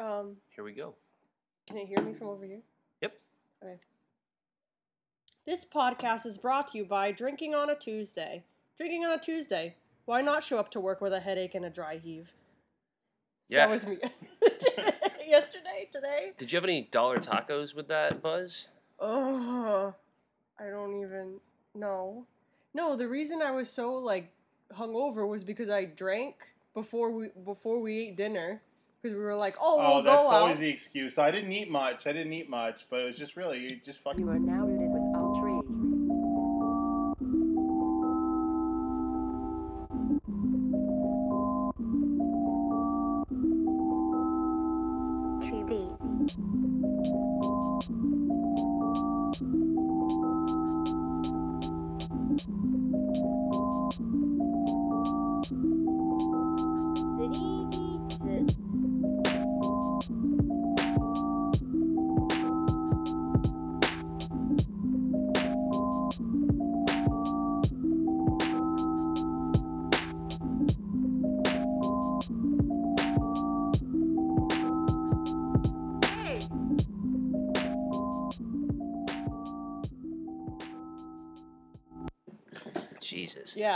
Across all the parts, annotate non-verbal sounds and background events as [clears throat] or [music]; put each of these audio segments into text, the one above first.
Um, Here we go. can you hear me from over here? Yep. Okay. This podcast is brought to you by Drinking on a Tuesday. Drinking on a Tuesday. Why not show up to work with a headache and a dry heave? Yeah. That was me. [laughs] Yesterday, today. Did you have any dollar tacos with that buzz? Oh, I don't even know. No, the reason I was so like hungover was because I drank before we before we ate dinner because we were like, oh, Oh, we'll that's go always out. the excuse. I didn't eat much. I didn't eat much, but it was just really you just fucking. You are now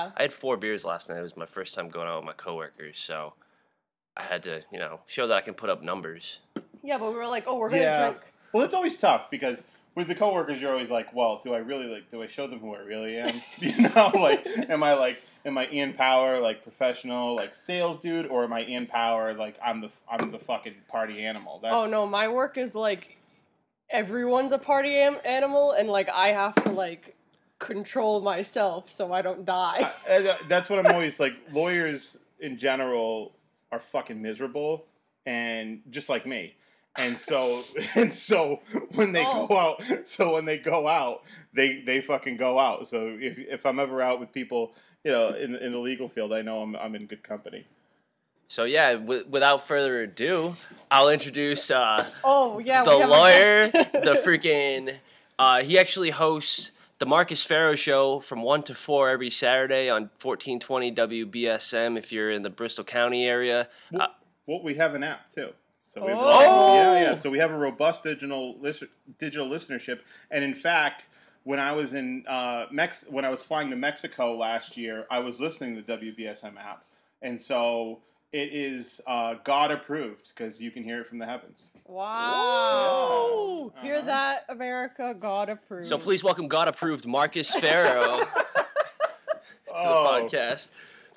Yeah. I had four beers last night. It was my first time going out with my coworkers, so I had to, you know, show that I can put up numbers. Yeah, but we were like, oh, we're gonna Yeah. drink. Well, it's always tough because with the coworkers, you're always like, well, do I really like? Do I show them who I really am? [laughs] you know, [laughs] like, am I like, am I Ian Power, like professional, like sales dude, or am I Ian Power, like I'm the I'm the fucking party animal? That's, Oh no, my work is like everyone's a party am- animal, and like I have to like control myself so I don't die. I- I- that's what I'm always like. Lawyers in general are fucking miserable, and just like me. And so, [laughs] and so when they Oh. go out, so when they go out, they they fucking go out. So if if I'm ever out with people, you know, in in the legal field, I know I'm I'm in good company. So yeah, w- without further ado, I'll introduce uh, oh yeah, the we have a lawyer, the [laughs] freaking. Uh, he actually hosts the Marcus Ferro Show from one to four every Saturday on 1420 WBSM. If you're in the Bristol County area, Well, well, we have an app too. So we have Oh. yeah, yeah. So we have a robust digital listen, digital listenership, and in fact, when I was in uh, Mex, when I was flying to Mexico last year, I was listening to the WBSM app, and so it is uh, God approved because you can hear it from the heavens. wow. Hear Uh-huh. that, America? God approved. so please welcome God approved Marcus Ferro [laughs] to Oh, the podcast.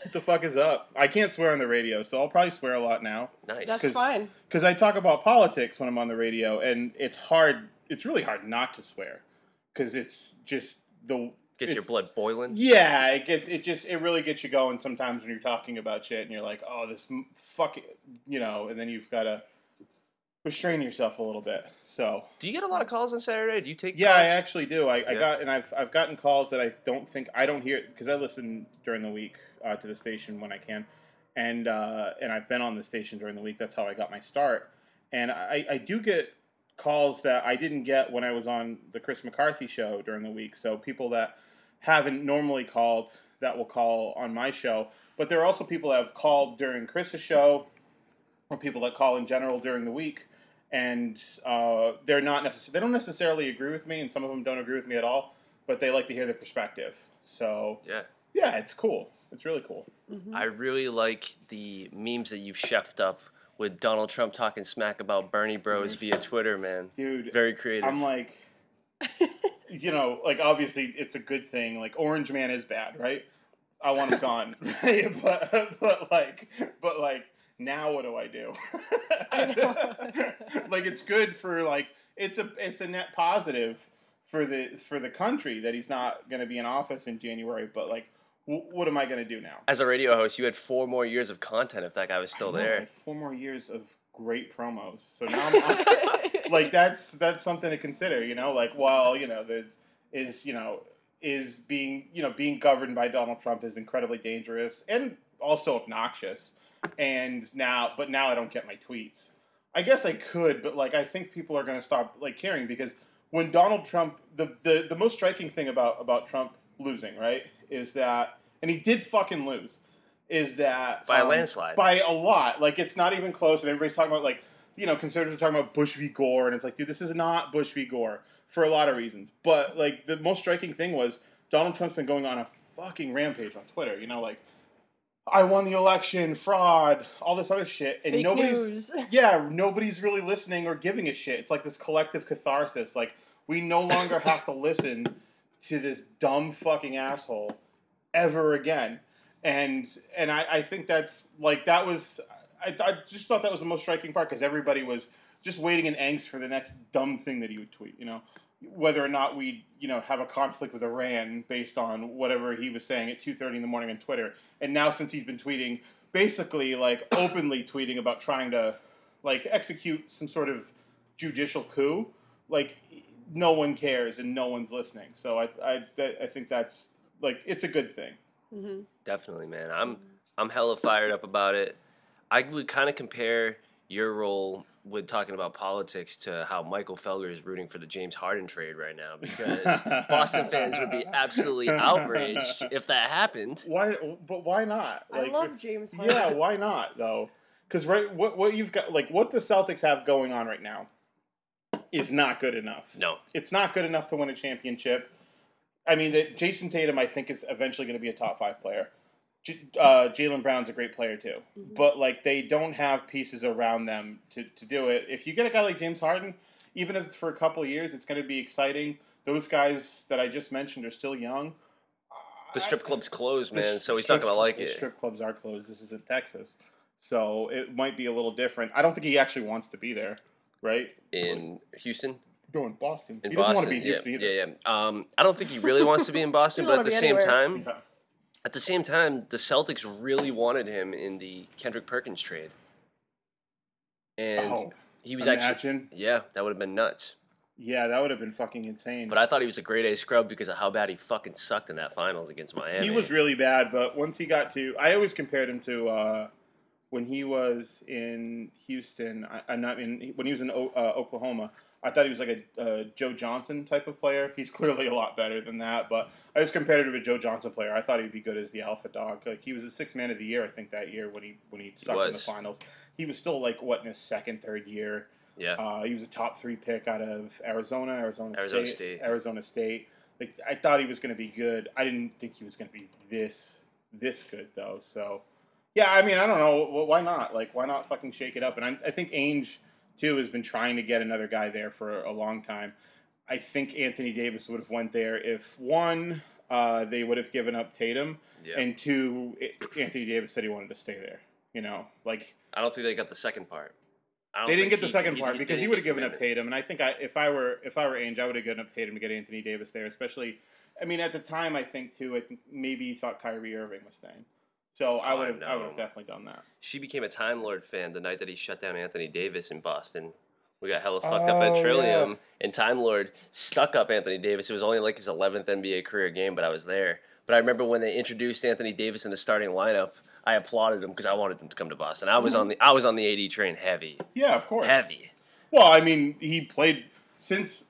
what the fuck is up? I can't swear on the radio, so I'll probably swear a lot now. Nice. That's 'cause- fine. because I talk about politics when I'm on the radio, and it's hard. It's really hard not to swear because it's just the Gets your blood boiling. Yeah, it gets it just it really gets you going sometimes when you're talking about shit and you're like, oh, this fuck, it," you know, and then you've got to restrain yourself a little bit. So Do you get a lot of calls on Saturday? Do you take? yeah, I actually do. I, I got and I've I've gotten calls that I don't think I don't hear because I listen during the week uh, to the station when I can, and uh, and I've been on the station during the week. That's how I got my start. And I, I do get calls that I didn't get when I was on the Chris McCarthy show during the week. So people that haven't normally called that will call on my show. But there are also people that have called during Chris's show, or people that call in general during the week and uh, they're not necessarily they don't necessarily agree with me, and some of them don't agree with me at all. But they like to hear the perspective. So Yeah. yeah, it's cool. It's really cool. Mhm. I really like the memes that you've chefed up with Donald Trump talking smack about Bernie Bros Mhm. via Twitter, man. Dude, Very creative. I'm like, [laughs] you know, like obviously it's a good thing. Like Orange Man is bad, right? I want him gone, [laughs] right? [laughs] But but like but like now what do I do? I [laughs] like it's good for like it's a it's a net positive for the for the country that he's not going to be in office in January. But like, w- what am I going to do now? As a radio host, you had four more years of content if that guy was still I know, I there. had four more years of great promos. So now I'm, I'm [laughs] like that's that's something to consider. You know, like well, you know, there is you know is being you know being governed by Donald Trump is incredibly dangerous and also obnoxious. And now, but now I don't get my tweets. I guess I could, but like I think people are going to stop like caring because when Donald Trump, the, the the most striking thing about about Trump losing, right, is that, and he did fucking lose, is that By a um, landslide. by a lot. Like it's not even close, and everybody's talking about like you know, conservatives are talking about Bush v. Gore, and it's like, dude, this is not Bush v. Gore for a lot of reasons. But like the most striking thing was Donald Trump's been going on a fucking rampage on Twitter. You know, like I won the election, fraud, all this other shit, and Fake nobody's news. [laughs] yeah, nobody's really listening or giving a shit. It's like this collective catharsis. Like we no longer have to listen to this dumb fucking asshole ever again. And and I, I think that's like that was I, I just thought that was the most striking part because everybody was just waiting in angst for the next dumb thing that he would tweet. You know, whether or not we you know have a conflict with Iran based on whatever he was saying at two thirty in the morning on Twitter. And now since he's been tweeting, basically like openly tweeting about trying to like execute some sort of judicial coup, like no one cares and no one's listening. So I I I think that's like it's a good thing. hmm Definitely, man. I'm I'm hella fired up about it. I would kind of compare your role with talking about politics to how Michael Felger is rooting for the James Harden trade right now because [laughs] Boston fans would be absolutely outraged if that happened. Why? But why not? I love James Harden. Yeah, why not though? Because right, what what you've got, like what the Celtics have going on right now, is not good enough. No, It's not good enough to win a championship. I mean, that Jayson Tatum, I think, is eventually going to be a top five player. J- uh, Jaylen Brown's a great player too, Mhm. but like they don't have pieces around them to, to do it. If you get a guy like James Harden, even if it's for a couple of years, it's going to be exciting. Those guys that I just mentioned are still young. the strip I- club's closed, man, sh- so he's not gonna club- like the it. Strip clubs are closed. This is in Texas, so it might be a little different. I don't think he actually wants to be there, right? In Houston, Go in Boston. in he doesn't want to be in yeah, either. yeah, yeah. Um, I don't think he really wants to be in [laughs] Boston, but at the wanna same anywhere. time, Yeah. At the same time, the Celtics really wanted him in the Kendrick Perkins trade, and oh, he was actually yeah, that would have been nuts. Yeah, that would have been fucking insane. But I thought he was a grade A scrub because of how bad he fucking sucked in that finals against Miami. he was really bad, but once he got to, I always compared him to uh, when he was in Houston. I, I'm not in when he was in O- uh, Oklahoma. I thought he was like a uh, Joe Johnson type of player. He's [laughs] clearly a lot better than that, but I just compared him to a Joe Johnson player. I thought he'd be good as the alpha dog. Like he was the sixth man of the year, I think that year when he when he sucked in the finals. He was still like what in his second, third year. yeah. Uh, he was a top three pick out of Arizona, Arizona, Arizona State, State. Arizona State. Like I thought he was going to be good. I didn't think he was going to be this this good though. So yeah, I mean I don't know Wh- why not. Like why not fucking shake it up? And I, I think Ainge too has been trying to get another guy there for a long time. I think Anthony Davis would have went there if one uh, they would have given up Tatum, yeah. and two i- Anthony Davis said he wanted to stay there. You know, like I don't think they got the second part. They didn't get the he- second he- part he because he would have given up. Tatum, and I think I, if I were if I were Ainge, I would have given up Tatum to get Anthony Davis there. Especially, I mean, at the time, I think too, I think maybe he thought Kyrie Irving was staying, so I Oh, would have I would have definitely done that. She became a Time Lord fan the night that he shut down Anthony Davis in Boston. We got hella fucked up Oh, at yeah. Trillium, and Time Lord stuck up Anthony Davis. It was only like his 11th NBA career game, but I was there. But I remember when they introduced Anthony Davis in the starting lineup, I applauded him because I wanted him to come to Boston. I was Mm-hmm. on the I was on the AD train heavy, Yeah, of course. heavy. Well, I mean, he played since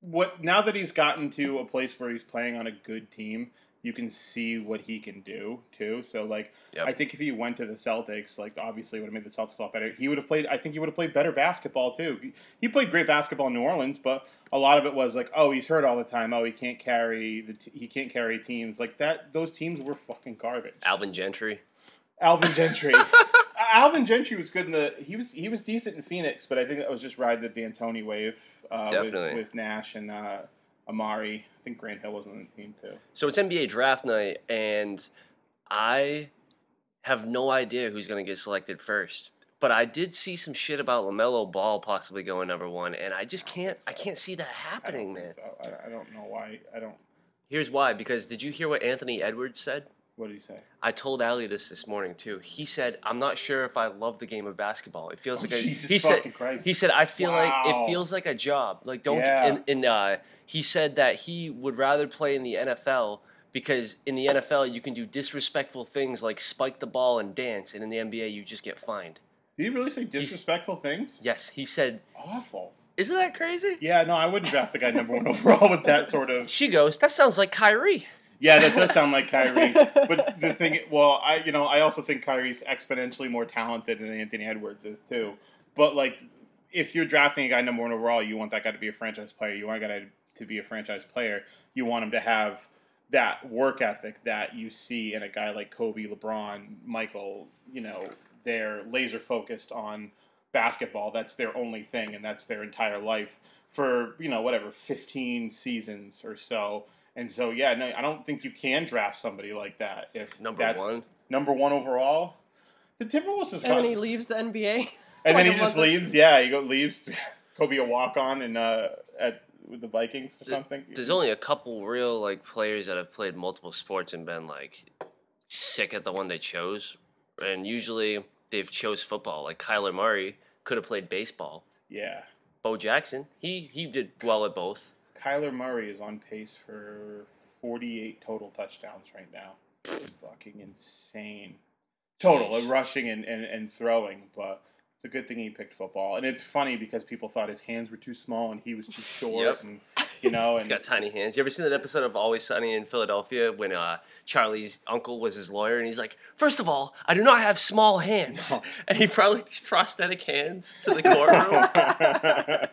what now that he's gotten to a place where he's playing on a good team, you can see what he can do too. So like Yep. I think if he went to the Celtics, like obviously it would have made the Celtics a lot better. He would have played I think he would have played better basketball too. He, he played great basketball in New Orleans, but a lot of it was like, oh, he's hurt all the time. Oh, he can't carry the t- he can't carry teams. Like that those teams were fucking garbage. Alvin Gentry. Alvin Gentry. [laughs] Alvin Gentry was good in the. He was he was decent in Phoenix, but I think that was just riding the D'Antoni wave uh, with, with Nash and uh, Amar'e. I think Grant Hill wasn't on the team too. So it's NBA draft night, and I have no idea who's going to get selected first. But I did see some shit about LaMelo Ball possibly going number one, and I just can't. I can't see that happening, don't man. so. I, I don't know why. I don't. Here's why. Because did you hear what Anthony Edwards said? What did he say? I told Ali this this morning too. He said, "I'm not sure if I love the game of basketball. It feels Oh, like a." Jesus he said, Christ. "He said I feel like it feels like a job. Like don't." Yeah. And, and uh, he said that he would rather play in the NFL because in the NFL you can do disrespectful things like spike the ball and dance, and in the NBA you just get fined. Did he really say disrespectful things? Yes, he said. Awful. Isn't that crazy? Yeah, no, I wouldn't draft a guy number one [laughs] overall with that sort of. She goes. That sounds like Kyrie. Yeah, that does sound like Kyrie. But [laughs] the thing, well, I you know I also think Kyrie's exponentially more talented than Anthony Edwards is too. But like, if you're drafting a guy number one overall, you want that guy to be a franchise player. You want a guy to be a franchise player. You want him to have that work ethic that you see in a guy like Kobe, LeBron, Michael. You know, they're laser focused on basketball. That's their only thing, and that's their entire life for you know whatever 15 seasons or so. And so yeah, no, I don't think you can draft somebody like that if Number that's one. number one overall. The Timberwolves have And then got- he leaves the NBA. [laughs] and then he just month- leaves. Yeah, he go leaves to [laughs] go be a walk on and uh, at with the Vikings or something. There's only a couple real like players that have played multiple sports and been like sick at the one they chose, and usually they've chose football. Like Kyler Murray could have played baseball. yeah. Bo Jackson, he he did well at both. Kyler Murray is on pace for 48 total touchdowns right now. Fucking insane. Total, Jeez. like rushing and, and, and throwing, but it's a good thing he picked football. And it's funny because people thought his hands were too small and he was too [laughs] short. Yep. And, [laughs] you know, He's got tiny hands. You ever seen that episode of Always Sunny in Philadelphia when uh, Charlie's uncle was his lawyer and he's like, First of all, I do not have small hands. No. [laughs] And he probably just prosthetic hands to the courtroom.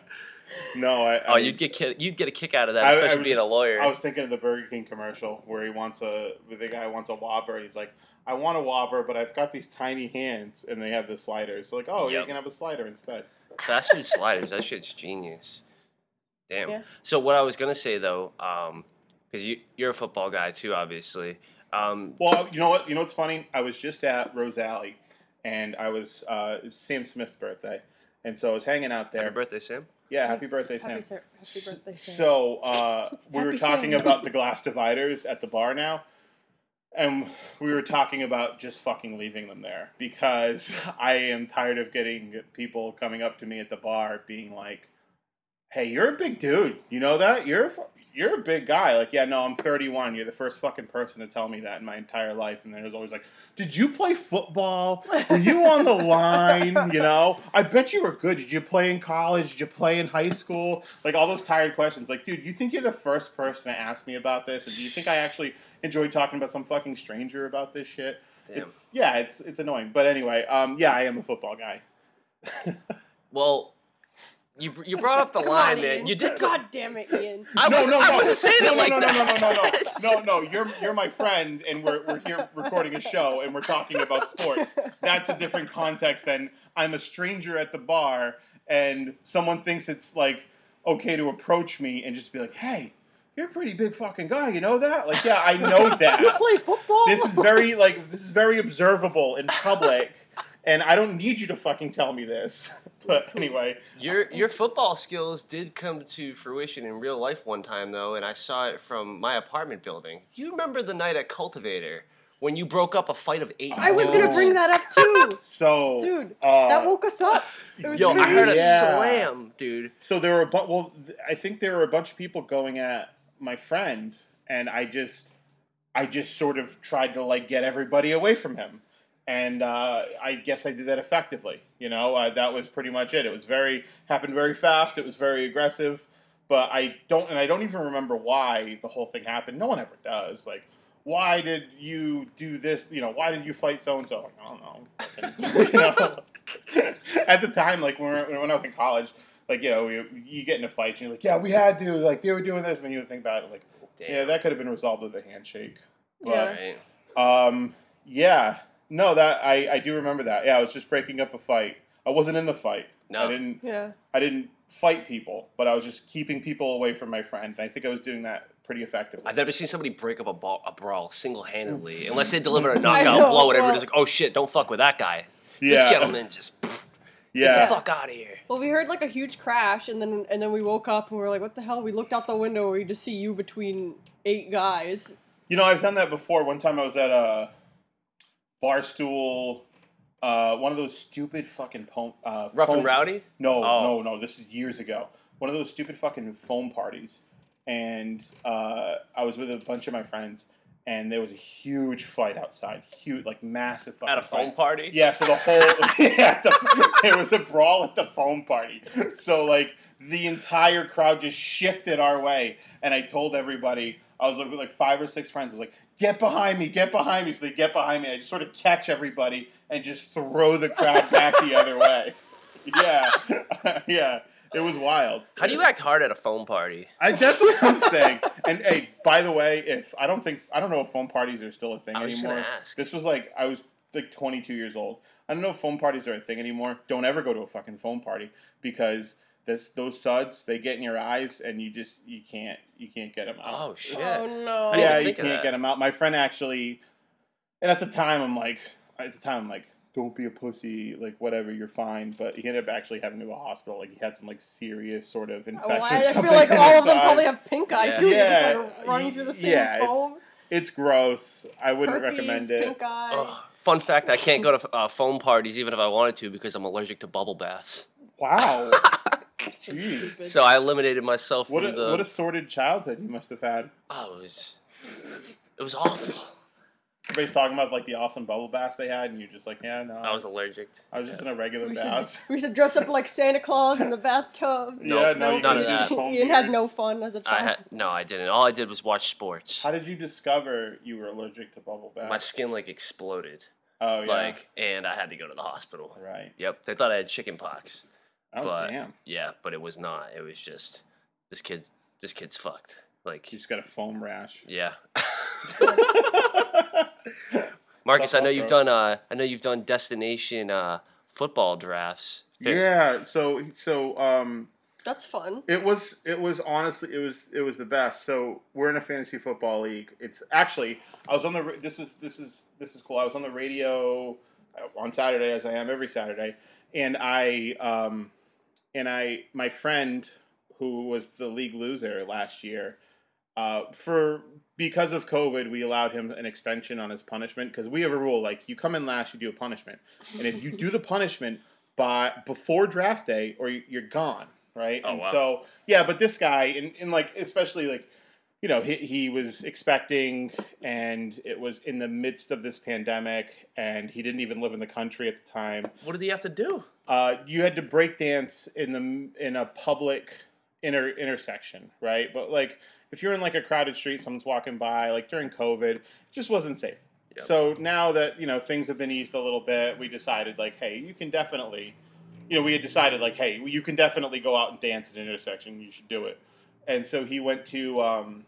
No, I, oh, you'd get ki- you'd get a kick out of that, I- I especially was being a just- lawyer. I was thinking of the Burger King commercial where he wants a where the guy wants a Whopper. He's like, I want a Whopper, but I've got these tiny hands, and they have the sliders. So like, oh, you Yep. can have a slider instead. Fast food [laughs] sliders, that shit's genius. Damn. Yeah. So what I was gonna say though, um, because you you're a football guy too, obviously. Um, Well, you know what? You know what's funny? I was just at Rose Alley, and I was uh, it was Sam Smith's birthday, and so I was hanging out there. happy birthday, Sam. Yeah, happy Yes. birthday, Sam. Happy, happy birthday, Sam. So uh, we were Happy talking Sam. about the [laughs] glass dividers at the bar now, and we were talking about just fucking leaving them there because [laughs] I am tired of getting people coming up to me at the bar being like, "Hey, you're a big dude. You know that? You're a you're a big guy." Like, yeah, no, I'm 31. You're the first fucking person to tell me that in my entire life. And then it was always like, "Did you play football? Were you on the line? You know, I bet you were good. Did you play in college? Did you play in high school? Like all those tired questions. Like, dude, you think you're the first person to ask me about this? And do you think I actually enjoy talking about some fucking stranger about this shit? Damn. It's yeah, it's it's annoying. But anyway, um, yeah, I am a football guy. [laughs] Well, you you brought up the Come line, on, man. Ian. You did. God damn it, Ian. [laughs] I wasn't, I wasn't saying no, it like no, no, that. No, no, no, no, no, no, no. You're you're my friend, and we're we're here recording a show, and we're talking about sports. That's a different context than I'm a stranger at the bar, and someone thinks it's like okay to approach me and just be like, "Hey, you're a pretty big fucking guy. You know that?" Like, yeah, I know [laughs] that. You play football? This is very like this is very observable in public, [laughs] and I don't need you to fucking tell me this. [laughs] But anyway, Your your football skills did come to fruition in real life one time though, and I saw it from my apartment building. Do you remember the night at Cultivator when you broke up a fight of eight? I was gonna bring that up too, so dude. uh, that woke us up. It was Yo, I heard a. Yeah. slam, dude. So there were, a bu- well, th- I think there were a bunch of people going at my friend, and I just, I just sort of tried to like get everybody away from him, and uh, I guess I did that effectively. You know, uh, that was pretty much it. It was very happened very fast. It was very aggressive, but I don't, and I don't even remember why the whole thing happened. No one ever does. Like, why did you do this? You know, why did you fight so and so? I don't know. [laughs] you know, [laughs] at the time, like when, when I was in college, like you know, you, you get into fights and you're like, yeah, we had to, like they were doing this, and then you would think about it, like, Damn. yeah, that could have been resolved with a handshake. Yeah. Um, yeah, no, that I I do remember that. Yeah, I was just breaking up a fight. I wasn't in the fight. No. I didn't. Yeah. I didn't fight people, but I was just keeping people away from my friend. And I think I was doing that pretty effectively. I've never seen somebody break up a, ball, a brawl single handedly, unless they deliver a [laughs] knockout know, blow, and well- everybody's like, "Oh shit, don't fuck with that guy." yeah, This gentleman just pff, get yeah. the fuck out of here. Well, we heard like a huge crash, and then and then we woke up and we were like, "What the hell?" We looked out the window, and we just see you between eight guys. You know, I've done that before. One time I was at a barstool, uh, one of those stupid fucking poem. Uh, Rough and rowdy. No, Oh. no, no. This is years ago. One of those stupid fucking foam parties, and uh, I was with a bunch of my friends, and there was a huge fight outside. Huge, like massive fight. At a fight. foam party. Yeah, so the whole [laughs] yeah, the, [laughs] there was a brawl at the foam party. So like the entire crowd just shifted our way, and I told everybody I was like with like five or six friends. I was like, "Get behind me! Get behind me!" So they get behind me. And I just sort of catch everybody and just throw the crowd back the other way. [laughs] yeah, yeah. It was wild. How do you act hard at a foam party? I, that's what I'm saying. And hey, by the way, if I don't think I don't know if phone parties are still a thing I was just anymore. gonna ask. This was like I was like 22 years old. I don't know if phone parties are a thing anymore. Don't ever go to a fucking phone party because this those suds they get in your eyes and you just you can't you can't get them out. Oh shit! Oh no. I didn't yeah, even you think of can't that. get them out. My friend actually, and at the time I'm like, at the time I'm like, don't be a pussy, like whatever, you're fine. But he ended up actually having to go to a hospital. Like he had some like serious sort of infection. Oh, or I, I feel like [laughs] all of them probably have pink eye Yeah. too. Yeah, just like running through the same yeah, it's- foam. It's gross. I wouldn't Herpes, recommend it. Pink eye. Ugh. Fun fact: I can't go to uh, foam parties even if I wanted to because I'm allergic to bubble baths. Wow. [laughs] So So I eliminated myself what from a, the. what a sordid childhood you must have had. oh, it was. It was awful. Everybody's talking about like the awesome bubble baths they had, and you're just like, yeah, no. I was allergic. I was just in a regular we used, to, bath. we used to dress up like Santa Claus in the [laughs] bathtub. No, yeah, no, no, you none of couldn't do that. foam Ian had no fun as a child. I had no, I didn't. All I did was watch sports. How did you discover you were allergic to bubble bath? My skin like exploded, oh yeah. like, and I had to go to the hospital. right. Yep, they thought I had chicken pox. Oh But- damn. Yeah, but it was not. It was just this kid. This kid's fucked. Like, You just got a foam rash. yeah. [laughs] [laughs] Marcus, I know you've done. Uh, I know you've done destination uh, football drafts. yeah. So so um That's fun. It was it was honestly it was it was the best. So we're in a fantasy football league. It's actually I was on the ra- this is this is this is cool. I was on the radio uh, on Saturday as I am every Saturday, and I um and I my friend who was the league loser last year uh, for because of COVID, we allowed him an extension on his punishment because we have a rule like you come in last, you do a punishment, and if you do the punishment by before draft day, or you- you're gone, right? Oh, and wow. so yeah, but this guy, and, and like especially like you know he, he was expecting, and it was in the midst of this pandemic, and he didn't even live in the country at the time What did he have to do? uh, you had to break dance in the in a public inter intersection, right? But like if you're in like a crowded street, someone's walking by, like during COVID, it just wasn't safe. Yep. So now that you know things have been eased a little bit, we decided like, hey, you can definitely, you know, we had decided like, hey, you can definitely go out and dance at an intersection. You should do it. And so he went to um,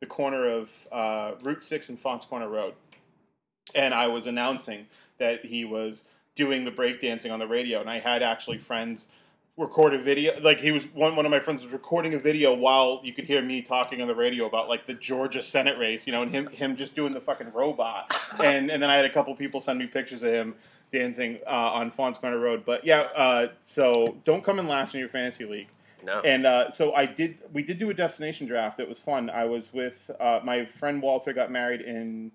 the corner of uh, Route Six and Faunce Corner Road, and I was announcing that he was doing the breakdancing on the radio, and I had actually friends record a video. Like he was one one of my friends was recording a video while you could hear me talking on the radio about like the Georgia Senate race, you know, and him him just doing the fucking robot. [laughs] and and then I had a couple people send me pictures of him dancing uh, on Faunce Corner Road. But yeah, uh, so don't come in last in your fantasy league. No. And uh, so I did. We did do a destination draft. It was fun. I was with uh, my friend Walter. Got married in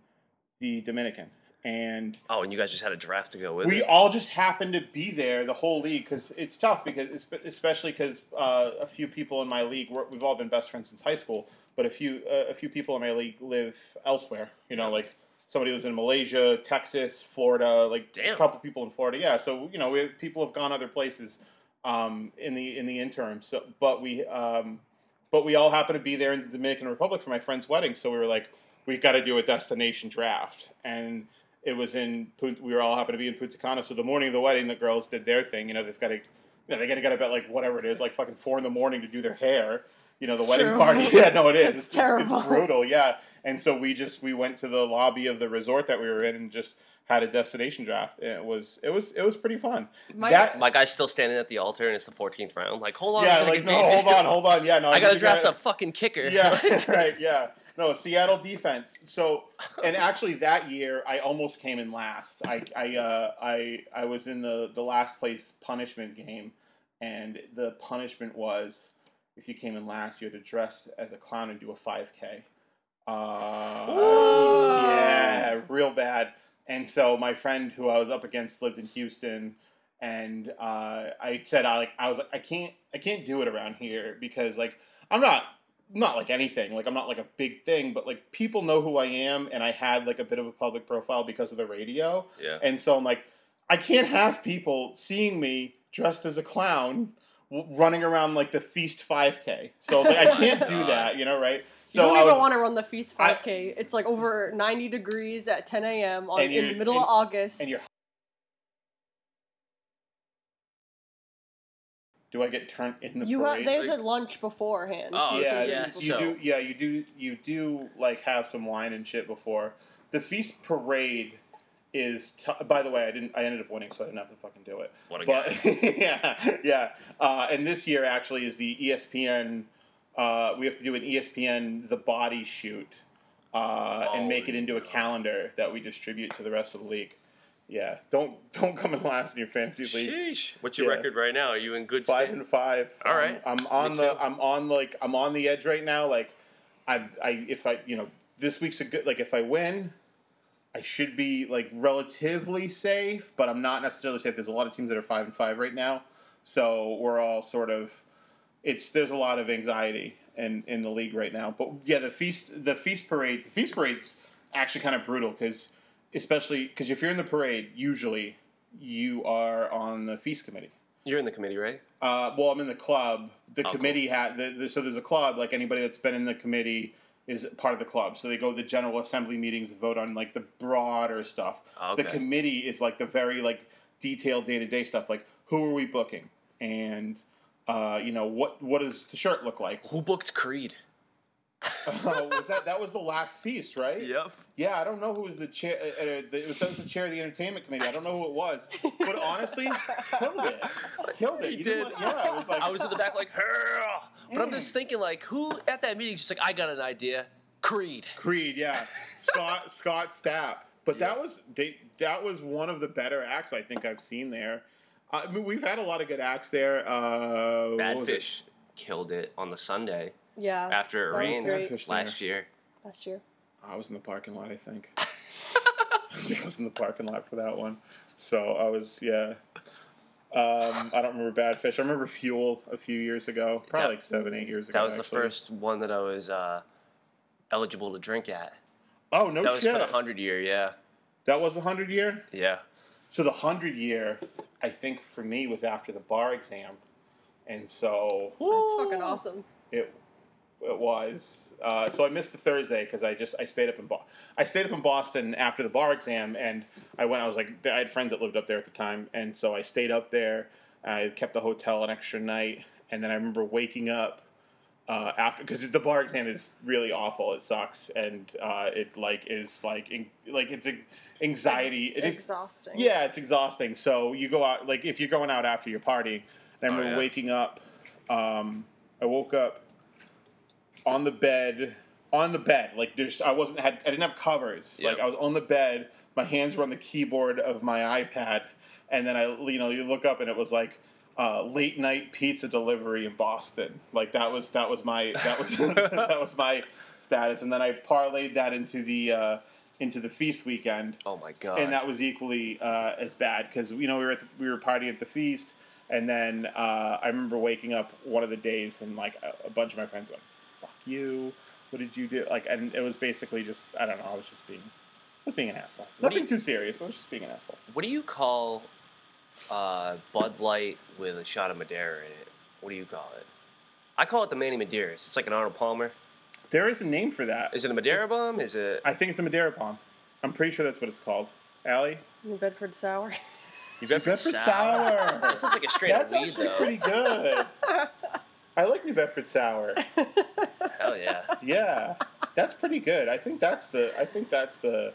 the Dominican, and oh, and you guys just had a draft to go with we it. all just happened to be there the whole league because it's tough because it's, especially because uh, a few people in my league we're, we've all been best friends since high school, but a few uh, a few people in my league live elsewhere. You know, like somebody lives in Malaysia, Texas, Florida. Like Damn. a couple people in Florida. Yeah, so you know, we have, people have gone other places um, in the in the interim. So, but we um, but we all happened to be there in the Dominican Republic for my friend's wedding. So we were like, we've got to do a destination draft, and it was in we were all happened to be in Punta Cana. So the morning of the wedding, the girls did their thing. You know, they've got to, you know, they got to get up at like whatever it is, like fucking four in the morning to do their hair. You know, the It's wedding true. party. [laughs] Yeah, no, it is. It's terrible. It's, brutal. Yeah, and so we just we went to the lobby of the resort that we were in and just had a destination draft. And it was it was it was pretty fun. My, that My guy's still standing at the altar, and it's the 14th round. Like, hold on a yeah, second. like no, baby. hold on, hold on. Yeah, no, [laughs] I gotta need to draft get- a fucking kicker. Yeah, [laughs] [laughs] right. Yeah. No, Seattle defense. So, and actually that year I almost came in last. I I uh, I I was in the the last place punishment game, and the punishment was if you came in last, you had to dress as a clown and do a five k. Uh, Ooh. yeah, real bad. And so my friend who I was up against lived in Houston, and uh, I said I like I was like I can't I can't do it around here because like I'm not not like anything like I'm not like a big thing, but like people know who I am, and I had like a bit of a public profile because of the radio, Yeah. and so I'm like I can't have people seeing me dressed as a clown running around like the feast 5k so like, i [laughs] oh can't do that you know right you so don't I even was, want to run the Feast 5K. it's like over 90 degrees at 10 a.m. on in the middle and- of August. and you're Do I get turned in the You have there's Like- a lunch beforehand. Oh, so you yeah, can yeah, you so- do. Yeah, you do. You do like have some wine and shit before the feast parade. Is t- by the way, I didn't. I ended up winning, so I didn't have to fucking do it. What a But [laughs] yeah, yeah. Uh, and this year actually is the ESPN. Uh, we have to do an ESPN The Body shoot uh, and make it into a Oh, calendar that we distribute to the rest of the league. Yeah, don't don't come in last in your fantasy league. Sheesh. What's your Yeah. record right now? Are you in good Five state? and five. All Um, right. I'm on Me the. too. I'm on like. I'm on the edge right now. Like, I. I. If I. You know, this week's a good. Like, if I win, I should be like relatively safe, but I'm not necessarily safe. There's a lot of teams that are five and five right now, so we're all sort of. It's there's a lot of anxiety in in the league right now. But yeah, the feast the feast parade the feast parade's actually kind of brutal because especially because if you're in the parade, usually you are on the feast committee. You're in the committee, right? Uh, well, I'm in the club. The Oh, cool. committee had the, the, so there's a club. Like anybody that's been in the committee is part of the club. So they go to the general assembly meetings and vote on like the broader stuff. Okay. The committee is like the very like detailed day to day stuff. Like who are we booking, and uh, you know what what does the shirt look like? Who booked Creed? Uh, [laughs] was that that was the last feast, right? Yep. Yeah, I don't know who was the chair. Uh, uh, the, it was, that was the chair of the entertainment committee. I don't know who it was, but honestly, killed it. [laughs] Killed it. He You didn't yeah, it was like I was in the back like, "Hurrah!" But I'm Mm. just thinking like, who at that meeting is just like, I got an idea. Creed. Creed, yeah, [laughs] Scott Scott Stapp. But that was they, that was one of the better acts I think I've seen there. I mean, we've had a lot of good acts there. Uh, what Bad was it? Fish killed it on the Sunday Yeah, after it rained great. Badfish last year. last year. I was in the parking lot. I think. I [laughs] think [laughs] I was in the parking lot for that one. So I was, yeah. Um, I don't remember Badfish. I remember Fuel a few years ago, probably That- like seven, eight years ago. That was the first one that I was uh, eligible to drink at. Oh no that was shit! for the hundred year. Yeah, that was the hundred year. yeah. So the hundred year, I think for me was after the bar exam, and so That's fucking awesome. it it was. Uh, so I missed the Thursday because I just I stayed up in Bo- I stayed up in Boston after the bar exam, and I went. I was like I had friends that lived up there at the time, and so I stayed up there. I kept the hotel an extra night, and then I remember waking up uh, after because the bar exam is really awful. It sucks, and uh, it like is like in, like it's a, anxiety. Ex- it is exhausting. yeah, it's exhausting. So you go out like if you're going out after your party. And I Oh, yeah. waking up. Um, I woke up on the bed, on the bed. Like there's, I wasn't had, I didn't have covers. Yep. Like I was on the bed. My hands were on the keyboard of my iPad, and then I, you know, you look up and it was like. Uh, late night pizza delivery in Boston, like that was that was my that was [laughs] [laughs] that was my status, and then I parlayed that into the uh, into the feast weekend, Oh my god. and that was equally uh, as bad because you know we were at the, we were partying at the feast, and then uh, I remember waking up one of the days and like a, a bunch of my friends "Fuck you! What did you do?" Like, and it was basically just I don't know. I was just being, I was being an asshole. What Nothing you- too serious, but I was just being an asshole. what do you call uh, Bud Light with a shot of Madeira in it? What do you call it? I call it the Manny Madeiras. It's like an Arnold Palmer. There is a name for that. Is it a Madeira bomb? Is it? I think it's a Madeira bomb. I'm pretty sure that's what it's called. Allie? New Bedford sour. [laughs] New Bedford, Bedford sour. [laughs] That sounds like a straight That's up weed, actually though. pretty good. [laughs] I like New Bedford sour. Hell yeah. [laughs] Yeah, that's pretty good. I think that's the. I think that's the.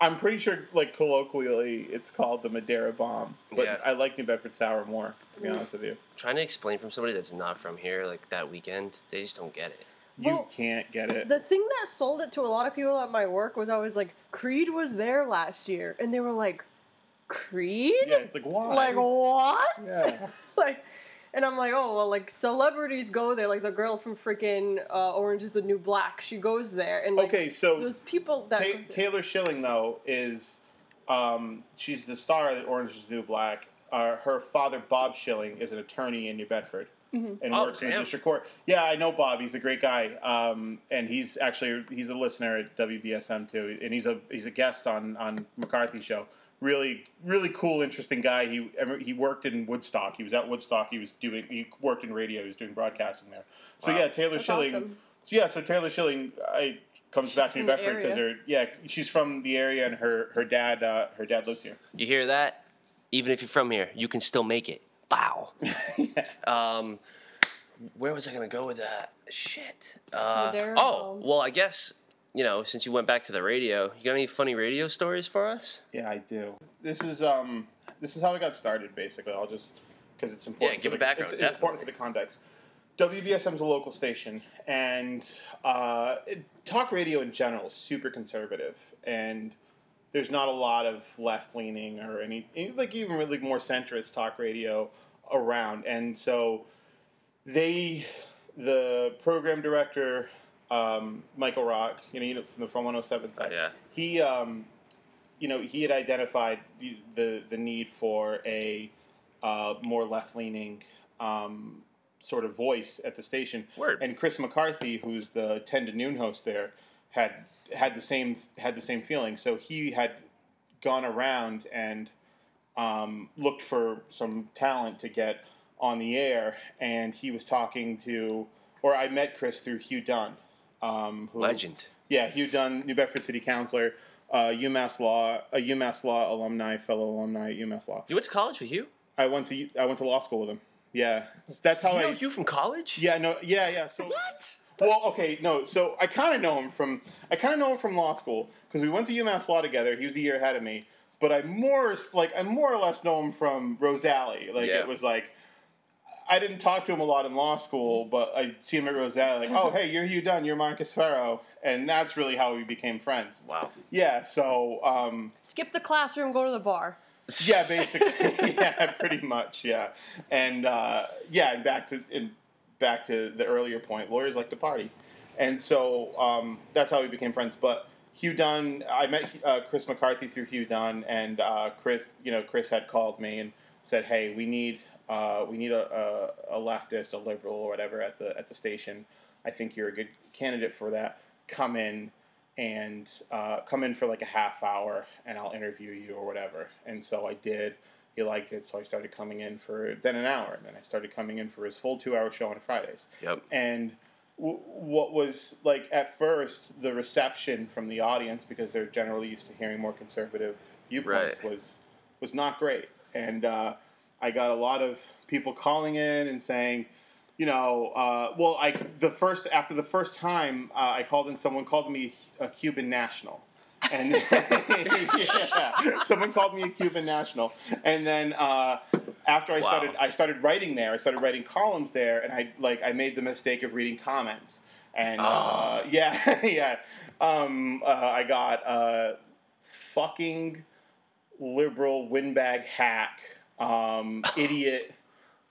I'm pretty sure, like colloquially, it's called the Madeira bomb, but Yeah. I like New Bedford sour more. To be honest with you, Trying to explain from somebody that's not from here, like that weekend, they just don't get it. you Well, can't get it. The thing that sold it to a lot of people at my work was I was like, Creed was there last year, and they were like, Creed? yeah, it's like why? Like what? Yeah. [laughs] like, and I'm like, oh well, like celebrities go there. Like the girl from freaking uh, Orange Is the New Black, she goes there, and like okay, so those people that Ta- Taylor Schilling though is, um, she's the star of Orange Is the New Black. Uh, her father, Bob Schilling, is an attorney in New Bedford. Mhm. and Oh, works in the district court. Yeah, I know Bob. He's a great guy, um, and he's actually he's a listener at WBSM too, and he's a he's a guest on on McCarthy show. Really, really cool, interesting guy. He he worked in Woodstock. He was at Woodstock. He was doing he worked in radio. He was doing broadcasting there. So Wow. yeah, Taylor That's Schilling. awesome. So yeah, so Taylor Schilling, I comes She's back to New from Bedford because her yeah she's from the area and her her dad uh, her dad lives here. You hear that? Even if you're from here, you can still make it. Wow. [laughs] yeah. Um, where was I gonna go with that? Shit. Uh, oh, well, I guess you know since you went back to the radio, you got any funny radio stories for us? Yeah, I do. This is um, this is how I got started. Basically, I'll just because it's important. Yeah, give the- background, It's, it's important for the context. WBSM is a local station, and uh, it- talk radio in general is super conservative, and there's not a lot of left leaning or any any- like even really more centrist talk radio around, and so they the program director um, Michael Rock, you know, you know from the from 107 Oh, side yeah. he um, you know he had identified the the, the need for a uh, more left leaning um, sort of voice at the station Word. and Chris McCarthy who's the 10 to noon host there had had the same had the same feeling so he had gone around and um, looked for some talent to get on the air and he was talking to or I met Chris through Hugh Dunn um, who, Legend. yeah, Hugh Dunn, New Bedford City Councilor, uh, UMass Law, a UMass Law alumni, fellow alumni at UMass Law. You went to college with Hugh? I went to I went to law school with him. Yeah, that's how You I. know Hugh from college? Yeah, no, yeah, yeah. So What? well, okay, no. So I kind of know him from I kind of know him from law school because we went to UMass Law together. He was a year ahead of me, but I more or- like I more or less know him from Rose Alley. Like Yeah. it was like I didn't talk to him a lot in law school, but I see him at Rose Alley. Like, [laughs] oh hey, you're Hugh Dunn, you're Marcus Ferro, and that's really how we became friends. Wow. Yeah, so um, Skip the classroom, go to the bar. [laughs] yeah, basically, [laughs] yeah, pretty much, yeah, and uh, yeah, and back to and back to the earlier point, lawyers like to party, and so um, that's how we became friends. But Hugh Dunn, I met uh, Chris McCarthy through Hugh Dunn, and uh, Chris, you know, Chris had called me and said, "Hey, we need uh, we need a, a, a leftist, a liberal, or whatever at the at the station. I think you're a good candidate for that. Come in." and uh, come in for like a half hour and I'll interview you or whatever. And so I did. He liked it, so I started coming in for then an hour, and then I started coming in for his full two-hour show on Fridays. Yep. And w- what was like at first the reception from the audience, because they're generally used to hearing more conservative viewpoints, Right. was was not great. And uh, I got a lot of people calling in and saying, you know, uh, well, I the first after the first time uh, I called in, someone called me a Cuban national, and [laughs] yeah, someone called me a Cuban national, and then uh, after I Wow. started, I started writing there. I started writing columns there, and I like I made the mistake of reading comments, and uh, Oh. [laughs] yeah, yeah, um, uh, I got fucking liberal windbag hack, um, idiot,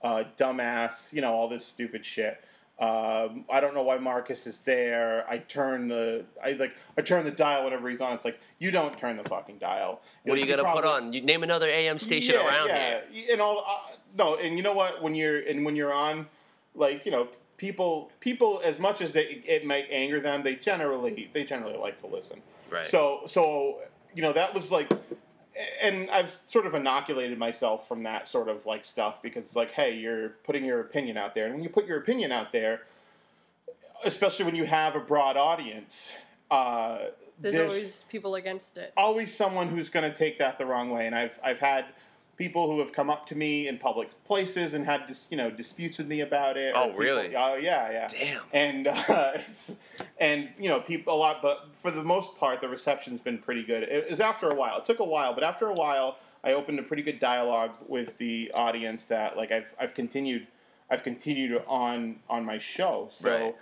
uh, dumbass, you know, all this stupid shit. Um, I don't know why Marcus is there. I turn the I like I turn the dial whenever he's on. It's like you don't turn the fucking dial. What are you gonna put on? You name another AM station yeah, around yeah. here. And all uh, no, and you know what? When you're and when you're on, like you know, people people as much as they it might anger them, they generally they generally like to listen. Right. So so you know that was like, and I've sort of inoculated myself from that sort of like stuff because it's like, hey, you're putting your opinion out there, and when you put your opinion out there, especially when you have a broad audience, uh, There's, always people against it. always someone who's going to take that the wrong way, and I've I've had people who have come up to me in public places and had dis, you know disputes with me about it. Oh, people- really? Oh yeah, yeah. Damn. And uh, [laughs] it's and you know people a lot, but for the most part, the reception's been pretty good. It was after a while. It took a while, but after a while, I opened a pretty good dialogue with the audience that like I've I've continued I've continued on on my show. So. Right.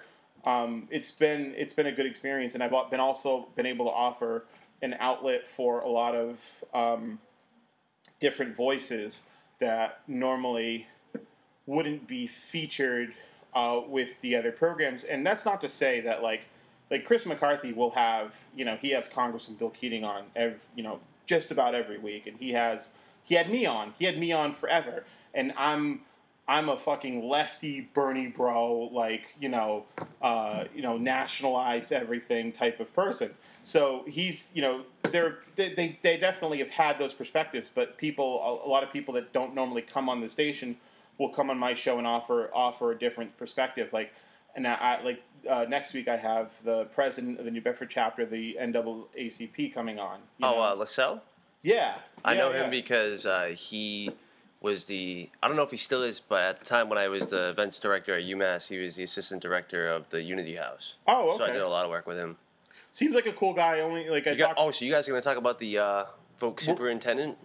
Um, it's been it's been a good experience, and I've been also been able to offer an outlet for a lot of um, different voices that normally wouldn't be featured uh, with the other programs. And that's not to say that like like Chris McCarthy will have you know he has Congressman Bill Keating on every, you know just about every week, and he has he had me on he had me on forever, and I'm. I'm a fucking lefty Bernie bro, like you know, uh, you know, nationalize everything type of person. So he's, you know, they're they, they, they definitely have had those perspectives, but people, a, lot of people that don't normally come on the station will come on my show and offer offer a different perspective. Like, and I, I like uh, next week I have the president of the New Bedford chapter, the NAACP, coming on. you Oh, uh, LaSalle? yeah, I yeah, know yeah. him because uh, he was the I don't know if he still is, but at the time when I was the events director at UMass, he was the assistant director of the Unity House. Oh, okay. So I did a lot of work with him. Seems like a cool guy. Only like I got, talked. oh, so you guys are going to talk about the uh, Vogue Well- superintendent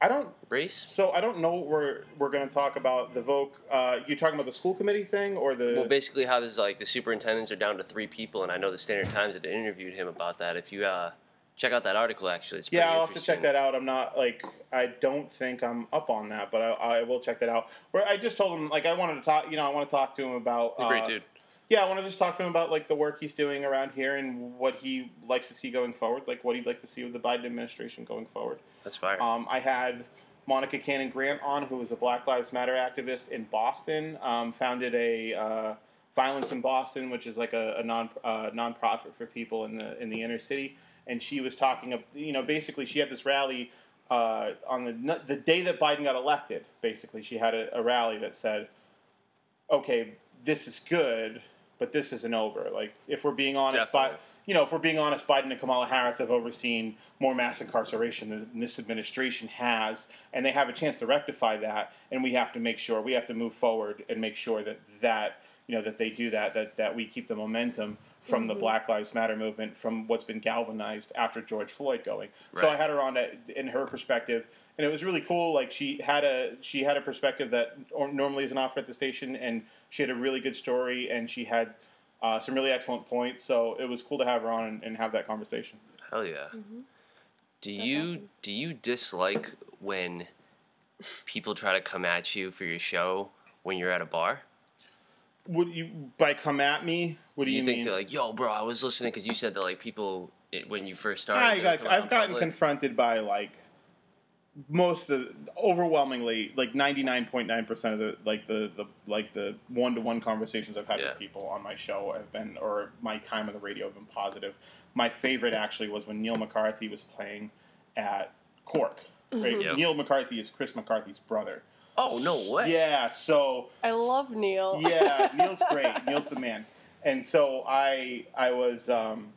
I don't. race? So I don't know what we're we're going to talk about the Vogue. Uh, you talking about the school committee thing or the? Well, basically, how this like the superintendents are down to three people, and I know the Standard Times had interviewed him about that. If you uh, check out that article, actually, it's yeah, I'll have to check that out. I'm not like I don't think I'm up on that, but I, I will check that out. Where I just told him like I wanted to talk. You know, I want to talk to him about. A great uh, dude. Yeah, I want to just talk to him about like the work he's doing around here and what he likes to see going forward, like what he'd like to see with the Biden administration going forward. That's fire. Um, I had Monica Cannon Grant on, who is a Black Lives Matter activist in Boston. Um, founded a uh, Violence in Boston, which is like a, a non uh, nonprofit for people in the in the inner city. And she was talking, of, you know, basically she had this rally uh, on the the day that Biden got elected. Basically, she had a, a rally that said, "Okay, this is good, but this isn't over. Like, if we're being honest, Bi- you know, if we're being honest, Biden and Kamala Harris have overseen more mass incarceration than this administration has, and they have a chance to rectify that. And we have to make sure we have to move forward and make sure that that you know that they do that. That that we keep the momentum from the Mhm. Black Lives Matter movement, from what's been galvanized after George Floyd going. So I had her on to, in her perspective, and it was really cool. Like she had a she had a perspective that or- normally isn't offered at the station, and she had a really good story, and she had uh, some really excellent points. So it was cool to have her on and, and have that conversation. Hell yeah. Mhm. Do That's you awesome. do you dislike when people try to come at you for your show when you're at a bar? Would you by come at me? What do, you, you, think mean? they're like, "Yo, bro, I was listening" because you said that like people it, when you first started. I got, I've gotten public. confronted by like most of the, overwhelmingly like 99.9% of the like the, the like the one-to-one conversations I've had Yeah. with people on my show have been or my time on the radio have been positive. My favorite actually was when Neil McCarthy was playing at Cork. Right? [laughs] Yep. Neil McCarthy is Chris McCarthy's brother. Oh no way! Yeah, so I love Neil. yeah, Neil's great. [laughs] Neil's the man. And so I, I was, um,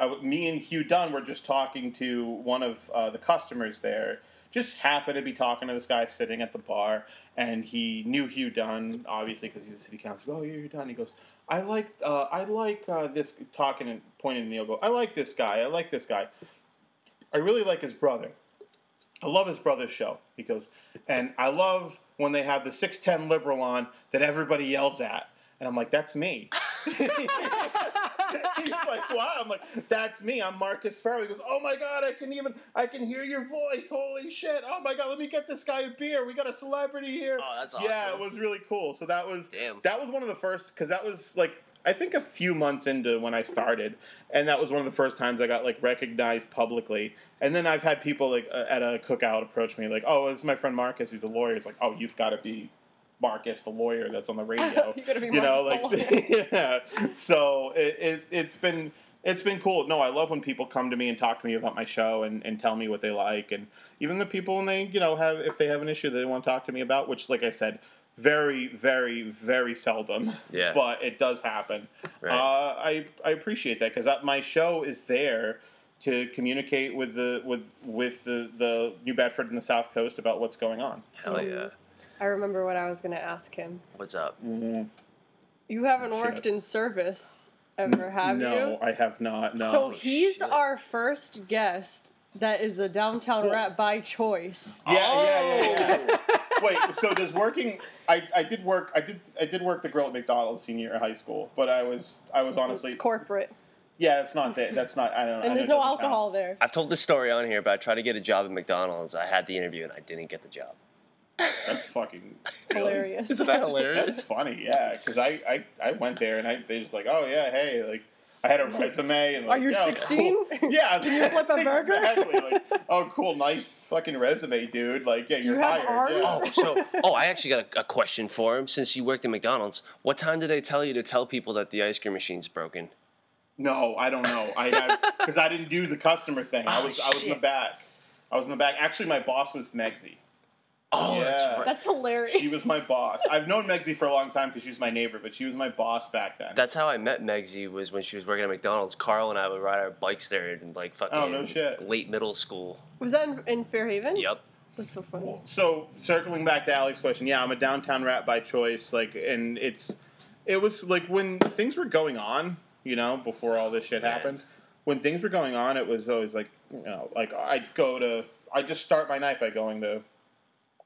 I w me and Hugh Dunn were just talking to one of uh, the customers there. Just happened to be talking to this guy sitting at the bar, and he knew Hugh Dunn obviously because he's a city council. Oh, yeah, you're Hugh Dunn. He goes, I like, uh, I like uh, this. Talking and pointing to Neil. Go, I like this guy. I like this guy. I really like his brother. I love his brother's show. He goes, and I love when they have the 6'10 liberal on that everybody yells at. And I'm like, that's me. [laughs] He's like, what? I'm like, that's me. I'm Marcus Ferro. He goes, oh my God, I can even, I can hear your voice. Holy shit. Oh my God, let me get this guy a beer. We got a celebrity here. Oh, that's Yeah, it was really cool. So that was, Damn. that was one of the first, because that was like, I think a few months into when I started, and that was one of the first times I got like recognized publicly. And then I've had people like uh, at a cookout approach me like, "Oh, this is my friend Marcus. He's a lawyer." It's like, "Oh, you've got to be Marcus, the lawyer that's on the [laughs] radio." you gotta be you know, Marcus like [laughs] yeah. So it, it it's been it's been cool. No, I love when people come to me and talk to me about my show and, and tell me what they like, and even the people when they you know have if they have an issue they want to talk to me about, which like I said, very very very seldom, Yeah. but it does happen. Right. Uh, I I appreciate that because my show is there to communicate with the with with the, the New Bedford and the South Coast about what's going on. Hell yeah. I remember what I was gonna ask him. What's up? You haven't Shit. worked in service ever, have no, you? No, I have not. No. So he's shit. our first guest that is a downtown Well- rat by choice. Yeah, yeah, yeah, yeah. Wait, so does working? I, I did work. I did I did work the grill at McDonald's senior year of high school, but I was I was honestly it's corporate, yeah. It's not that. That's not. I don't. I know and there's it no doesn't alcohol there. I've told this story on here, but I tried to get a job at McDonald's. I had the interview and I didn't get the job. That's fucking [laughs] Hilarious. Isn't that [laughs] hilarious? That's funny. Yeah, because I, I I went there and I they just like oh yeah hey like I had a resume and Are like, you yeah, 16? cool. [laughs] Yeah, [laughs] Can you flip a that's burger? Exactly. Like, [laughs] oh, cool, nice fucking resume, dude. Like, yeah, Do you you're have hired. Yeah. Oh, so oh, I actually got a, a question for him. Since you worked at McDonald's, what time did they tell you to tell people that the ice cream machine's broken? No, I don't know. I because I didn't do the customer thing. I Oh, was I was in the back. I was in the back. Actually, my boss was Megsy. Oh, Yeah. that's right. That's hilarious. She was my boss. I've known Megsy for a long time because she was my neighbor, but she was my boss back then. That's how I met Megsy. Was when she was working at McDonald's. Carl and I would ride our bikes there in like fucking Oh, no shit. late middle school. was that in, in Fairhaven? Yep. That's so funny. so circling back to Alex's question, yeah, I'm a downtown rat by choice. Like, and it's it was like when things were going on, you know, before all this shit Yeah. happened. When things were going on, it was always like, you know, like I'd go to, I just start my night by going to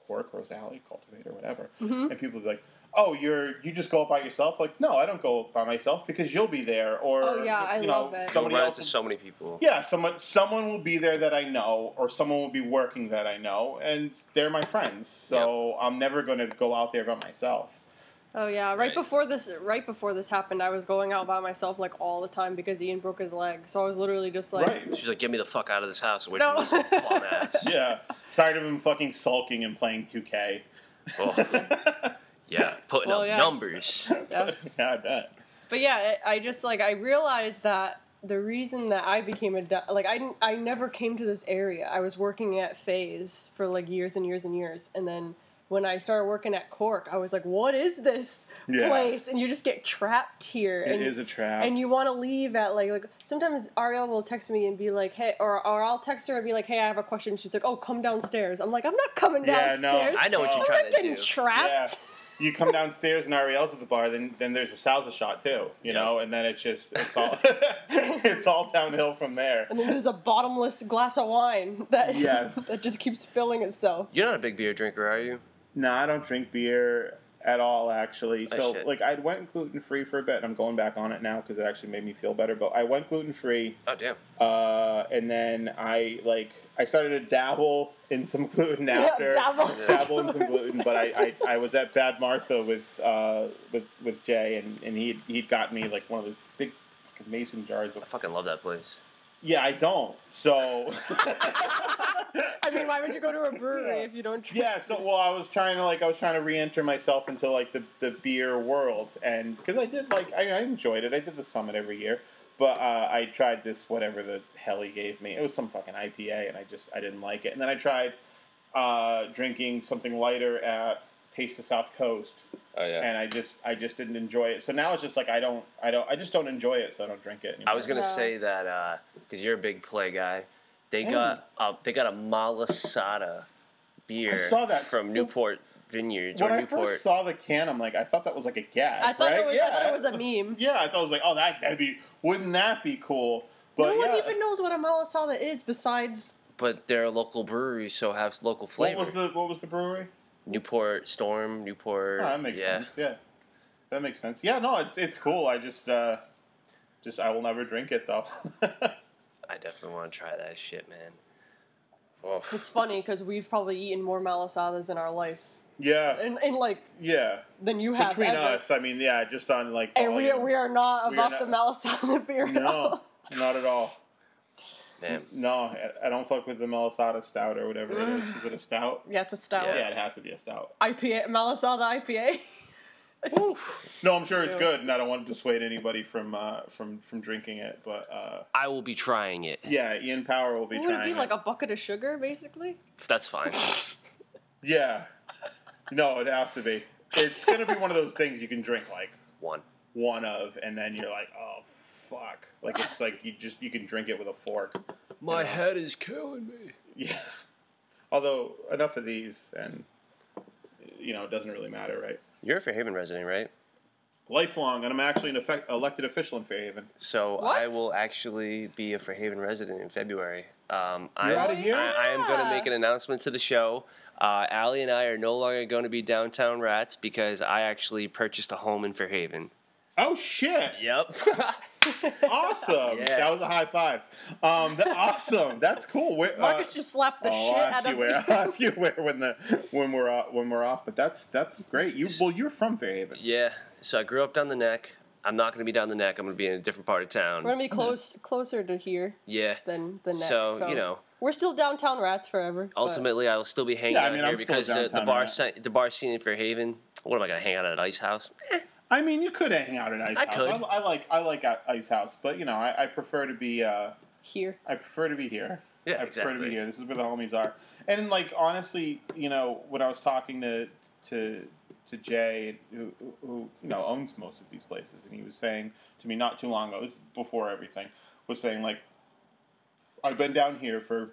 Cork, Rosalie Alley, Cultivate, or whatever, Mhm. and people would be like. Oh, you're you just go up by yourself? Like, no, I don't go by myself because you'll be there, or Oh, yeah, I you know, love it. You'll somebody run else. into so many people. Yeah, someone someone will be there that I know, or someone will be working that I know, and they're my friends. So I'm never going to go out there by myself. Oh yeah, right, Right. before this, right before this happened, I was going out by myself like all the time because Ian broke his leg. So I was literally just like, right? She's like, "Get me the fuck out of this house away No. from this bum ass." [laughs] Yeah. Tired of him fucking sulking and playing 2K. Oh, yeah, putting Well, up yeah. numbers. Yeah. yeah, I bet. But yeah, I I just like I realized that the reason that I became a da- like I didn't, I never came to this area. I was working at Phase for like years and years and years, and then when I started working at Cork, I was like, "What is this Yeah. place?" And you just get trapped here. It and, is a trap. and you want to leave at like like sometimes Ariel will text me and be like, "Hey," or or I'll text her and be like, "Hey, I have a question." She's like, "Oh, come downstairs." I'm like, "I'm not coming downstairs. Yeah, no, downstairs. I know what you're I'm trying not to getting do. trapped." Yeah. you come downstairs and Ariel's at the bar, then then there's a salsa shot too, you Yep. know, and then it's just it's all [laughs] [laughs] it's all downhill from there. And then there's a bottomless glass of wine that Yes. [laughs] that just keeps filling itself. You're not a big beer drinker, are you? No, I don't drink beer at all actually. Oh, So shit. like I went gluten free for a bit. and I'm going back on it now because it actually made me feel better. But I went gluten free, Oh damn. uh, and then I like I started to dabble in some gluten Yeah, after. dabble. [laughs] dabble in some gluten, but I, I, I was at Bad Martha with uh, with with Jay, and, and he he'd got me like one of those big mason jars I of. fucking love that place. Yeah, I don't. So. [laughs] I mean, why would you go to a brewery if you don't drink? Yeah, so well, I was trying to like I was trying to re-enter myself into like the, the beer world, and because I did like I, I enjoyed it. I did the summit every year, but uh, I tried this whatever the hell he gave me. It was some fucking IPA, and I just I didn't like it. And then I tried uh, drinking something lighter at Taste the South Coast, Oh yeah. and I just I just didn't enjoy it. So now it's just like I don't I don't I just don't enjoy it, so I don't drink it anymore. I was gonna No. say that because you're a big play guy. They Hey. got uh, they got a Malasada beer I saw that. from So- Newport Vineyards when or I Newport. first saw the can, I'm like I thought that was like a gag. I thought, right? it was, yeah. I thought it was a meme. [laughs] Yeah, I thought it was like, oh, that that'd be wouldn't that be cool? But no one yeah, even knows what a malasada is besides. but they're a local brewery, so have local flavor. what was the what was the brewery? Newport Storm, Newport. Oh, that makes yeah. sense. Yeah, that makes sense. Yeah, no, it's it's cool. I just uh, just I will never drink it though. [laughs] I definitely want to try that shit, man. Oh, It's funny because we've probably eaten more malasadas in our life, yeah, and, in like yeah. than you have. Between ever. us, I mean, yeah, just on like. and we are, we are not We are about the malasada [laughs] beer. at no, all. not at all. Man. No, I- I don't fuck with the Malasada stout or whatever it is. Is it a stout? Yeah, it's a stout. Yeah, it has to be a stout. IPA, malasada IPA. No, I'm sure it's good, and I don't want to dissuade anybody from uh, from from drinking it. But uh, I will be trying it. yeah, Ian Power will be Would it trying. be like a bucket of sugar, basically? That's fine. [laughs] Yeah, no, it'd have to be. It's gonna be one of those things you can drink like One. one of, and then you're like, oh fuck, like it's like you just you can drink it with a fork. My Yeah. head is killing me. Yeah. Although enough of these, and you know, it doesn't really matter, right? You're a Fairhaven resident, right? Lifelong, and I'm actually an effect, elected official in Fairhaven. So What? I will actually be a Fairhaven resident in February. Um, I'm, You're outta here? I, I am going to make an announcement to the show. Uh, Allie and I are no longer going to be downtown rats because I actually purchased a home in Fairhaven. Oh shit! Yep. [laughs] Awesome. Yeah. That was a high five. Um, that, awesome. That's cool. Where, uh, Marcus just slapped the oh, shit I'll ask out you of where. me. [laughs] I'll ask you where when the when we're off, when we're off. But that's that's great. You well, you're from Fairhaven. yeah. So I grew up down the neck. I'm not going to be down the neck. I'm going to be in a different part of town. We're gonna be close, closer to here Yeah. than the next. So, So, you know, we're still downtown rats forever. ultimately, I will still be hanging Yeah, I out mean, here I'm because the, the bar rat. scene, the bar scene in Fairhaven. What am I going to hang out at an ice house? I mean, you could hang out at Ice I House. could. I, I like I like Ice House, but you know, I, I prefer to be uh, here. I prefer to be here. Yeah, I prefer to exactly. be here. This is where the homies are. And like honestly, you know, when I was talking to to to Jay, who, who you know owns most of these places, and he was saying to me not too long ago, this is before everything, was saying like, I've been down here for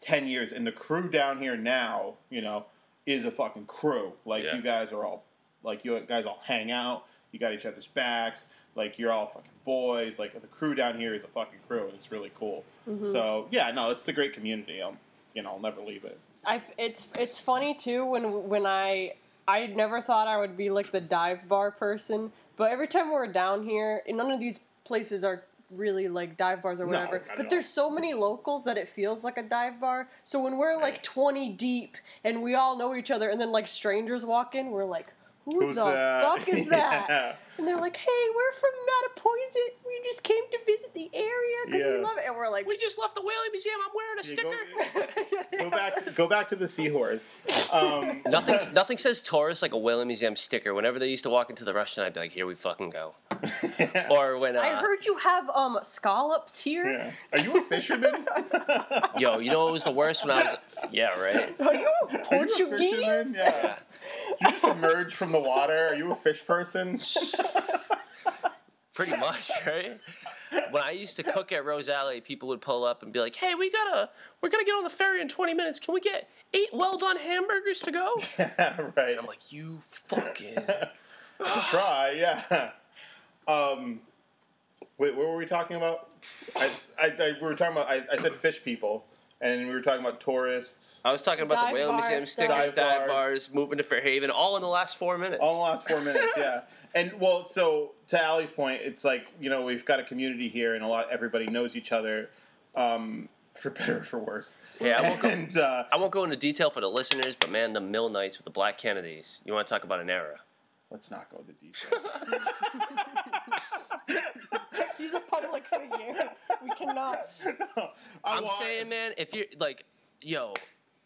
ten years, and the crew down here now, you know, is a fucking crew. Like Yeah. you guys are all like you guys all hang out. You got each other's backs. Like you're all fucking boys. Like the crew down here is a fucking crew, and it's really cool. Mhm. So yeah, no, it's a great community. I'll, you know, I'll never leave it. I it's it's funny too when when I I never thought I would be like the dive bar person, but every time we're down here, and none of these places are really like dive bars or whatever. at but there's so many locals that it feels like a dive bar. So when we're like 20 deep and we all know each other, and then like strangers walk in, we're like, "Who Who's the that? fuck is [laughs] that?" Yeah. And they're like, "Hey, we're from Mattapoisett. We just came to visit the area because we love it." And we're like, We just left the Whaling Museum. I'm wearing a Yeah, sticker. go, [laughs] go back. Go back to the seahorse. Um, [laughs] Nothing, nothing says tourist like a Whaling Museum sticker. Whenever they used to walk into the restaurant, I'd be like, "Here we fucking go." [laughs] Or when, uh, I heard you have um scallops here. yeah. Are you a fisherman? yo, you know what was the worst when I was? Yeah, right. Are you Are you a fisherman? Portuguese? Yeah. You just emerge from the water. Are you a fish person? [laughs] Pretty much, right? When I used to cook at Rose Alley, people would pull up and be like, "Hey, we gotta, we're gonna get on the ferry in 20 minutes. Can we get eight well-done hamburgers to go?" [laughs] right. I'm like, "You fucking." [laughs] Try. Yeah. Um. Wait, what were we talking about? I, I, I we were talking about. I, I said fish people, and we were talking about tourists. I was talking about Dive the Whale bars, Museum stickers, dive dive, bars. bars, moving to Fairhaven, all in the last four minutes. All in the last four minutes, yeah. [laughs] And well, so to Allie's point, it's like you know we've got a community here, and a lot everybody knows each other, um, for better or for worse. Yeah, I won't go. And uh, I won't go into detail for the listeners, but man, the Mill Knights with the Black Kennedys. You want to talk about an era? let's not go into details. [laughs] [laughs] He's a public figure. We cannot. [laughs] I I'm want- saying, man, if you're like, yo,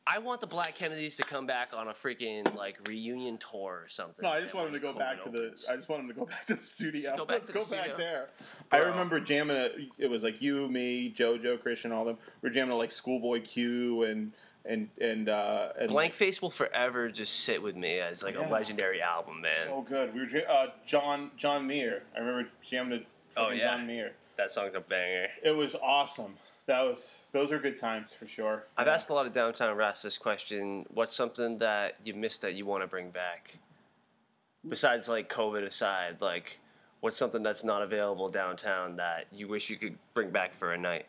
I want the Black Kennedys to come back on a freaking like reunion tour or something. No, I just want him to go back to the. I just want him to go back to the studio. go back Let's to the go back studio. there. I remember jamming. At, it was like you, me, JoJo, Christian, all them. We are jamming at like Schoolboy Q and and and uh, and Blank Face will forever just sit with me as like Yeah. a legendary album, man. So good. We were ja- uh, John John Muir. I remember jamming to Oh, yeah. John Muir. that song's a banger. It was awesome. That was those are good times for sure. I've asked a lot of downtown rats this question. What's something that you missed that you want to bring back? Besides like COVID aside, like what's something that's not available downtown that you wish you could bring back for a night?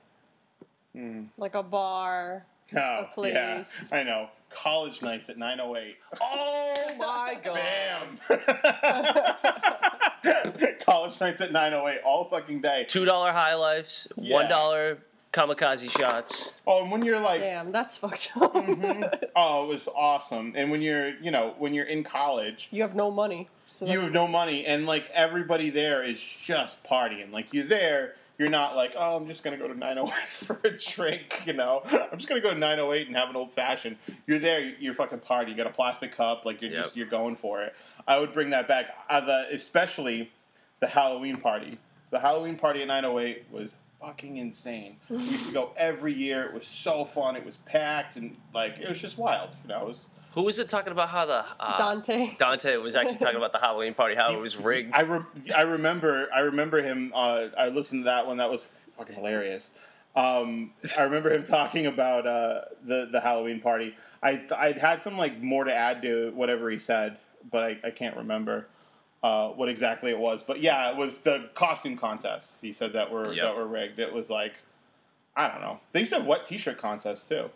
Mm. Like a bar. Oh, yeah, place. I know. College nights at 908. Oh my god. Bam! [laughs] [laughs] College nights at 908 all fucking day. Two dollar high lifes, Yeah. one dollar kamikaze shots. Oh, and when you're like, Damn, that's fucked up. Mhm. [laughs] oh, it was awesome. And when you're, you know, when you're in college, You have no money. So you that's- have no money, and like everybody there is just partying. Like you're there, you're not like, oh, I'm just gonna go to 908 [laughs] for a drink. You know, I'm just gonna go to 908 and have an old fashioned. You're there, you're fucking party. You got a plastic cup, like you're Yep. just you're going for it. I would bring that back, uh, the, especially the Halloween party. The Halloween party at 908 was fucking insane. We used to go [laughs] every year. It was so fun. It was packed and like it was just wild. You know, it was. Who was it talking about how the uh, Dante. [laughs] Dante was actually talking about the Halloween party, how it was rigged. I, re- I remember I remember him. Uh, I listened to that one. That was fucking hilarious. Um, I remember him talking about uh, the the Halloween party. I I'd had some like more to add to whatever he said, but I, I can't remember uh, what exactly it was. But yeah, it was the costume contests. He said that were Yep. that were rigged. It was like I don't know. They used to have wet T-shirt contests too.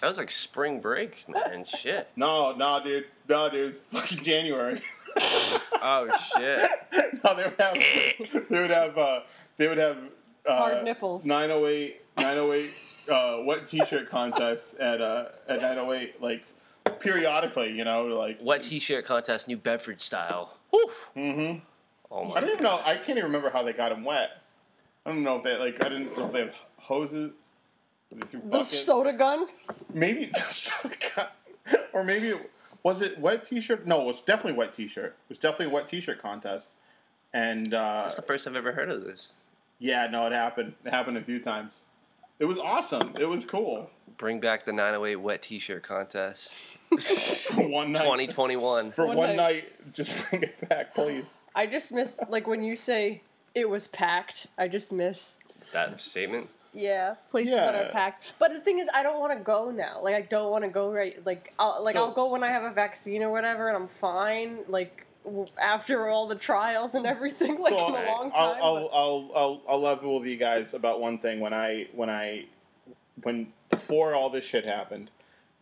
That was like spring break, man. Shit. [laughs] No, no, dude, no, dude. It's fucking January. [laughs] Oh shit. [laughs] no, they would have. They would have. Uh, they would have. Uh, Hard nipples. 908, 908 uh, wet T-shirt contest at uh, at 908, like periodically. You know, like. Wet T-shirt contest, New Bedford style. Whew. Mm-hmm. Oh I don't even know. I can't even remember how they got them wet. I don't know if they like. I didn't know if they had hoses. They threw The soda gun. maybe the [laughs] soda gun. or maybe it, was it wet T-shirt? No, it was definitely wet T-shirt. It was definitely a wet T-shirt contest. And uh, That's the first I've ever heard of this. Yeah, no, it happened. It happened a few times. It was awesome. It was cool. Bring back the 908 wet T-shirt contest. [laughs] For one night. 2021. For One one, night. night. just bring it back, please. I just miss like when you say it was packed. I just miss That statement. Yeah, places that are packed. But the thing is, I don't want to go now. Like, I don't want to go right. Like, I'll like So- I'll go when I have a vaccine or whatever, and I'm fine. Like w- after all the trials and everything, [laughs] like so in a long I'll, time. I'll, but- I'll, I'll, I'll level with you guys about one thing. When I, when I, when before all this shit happened,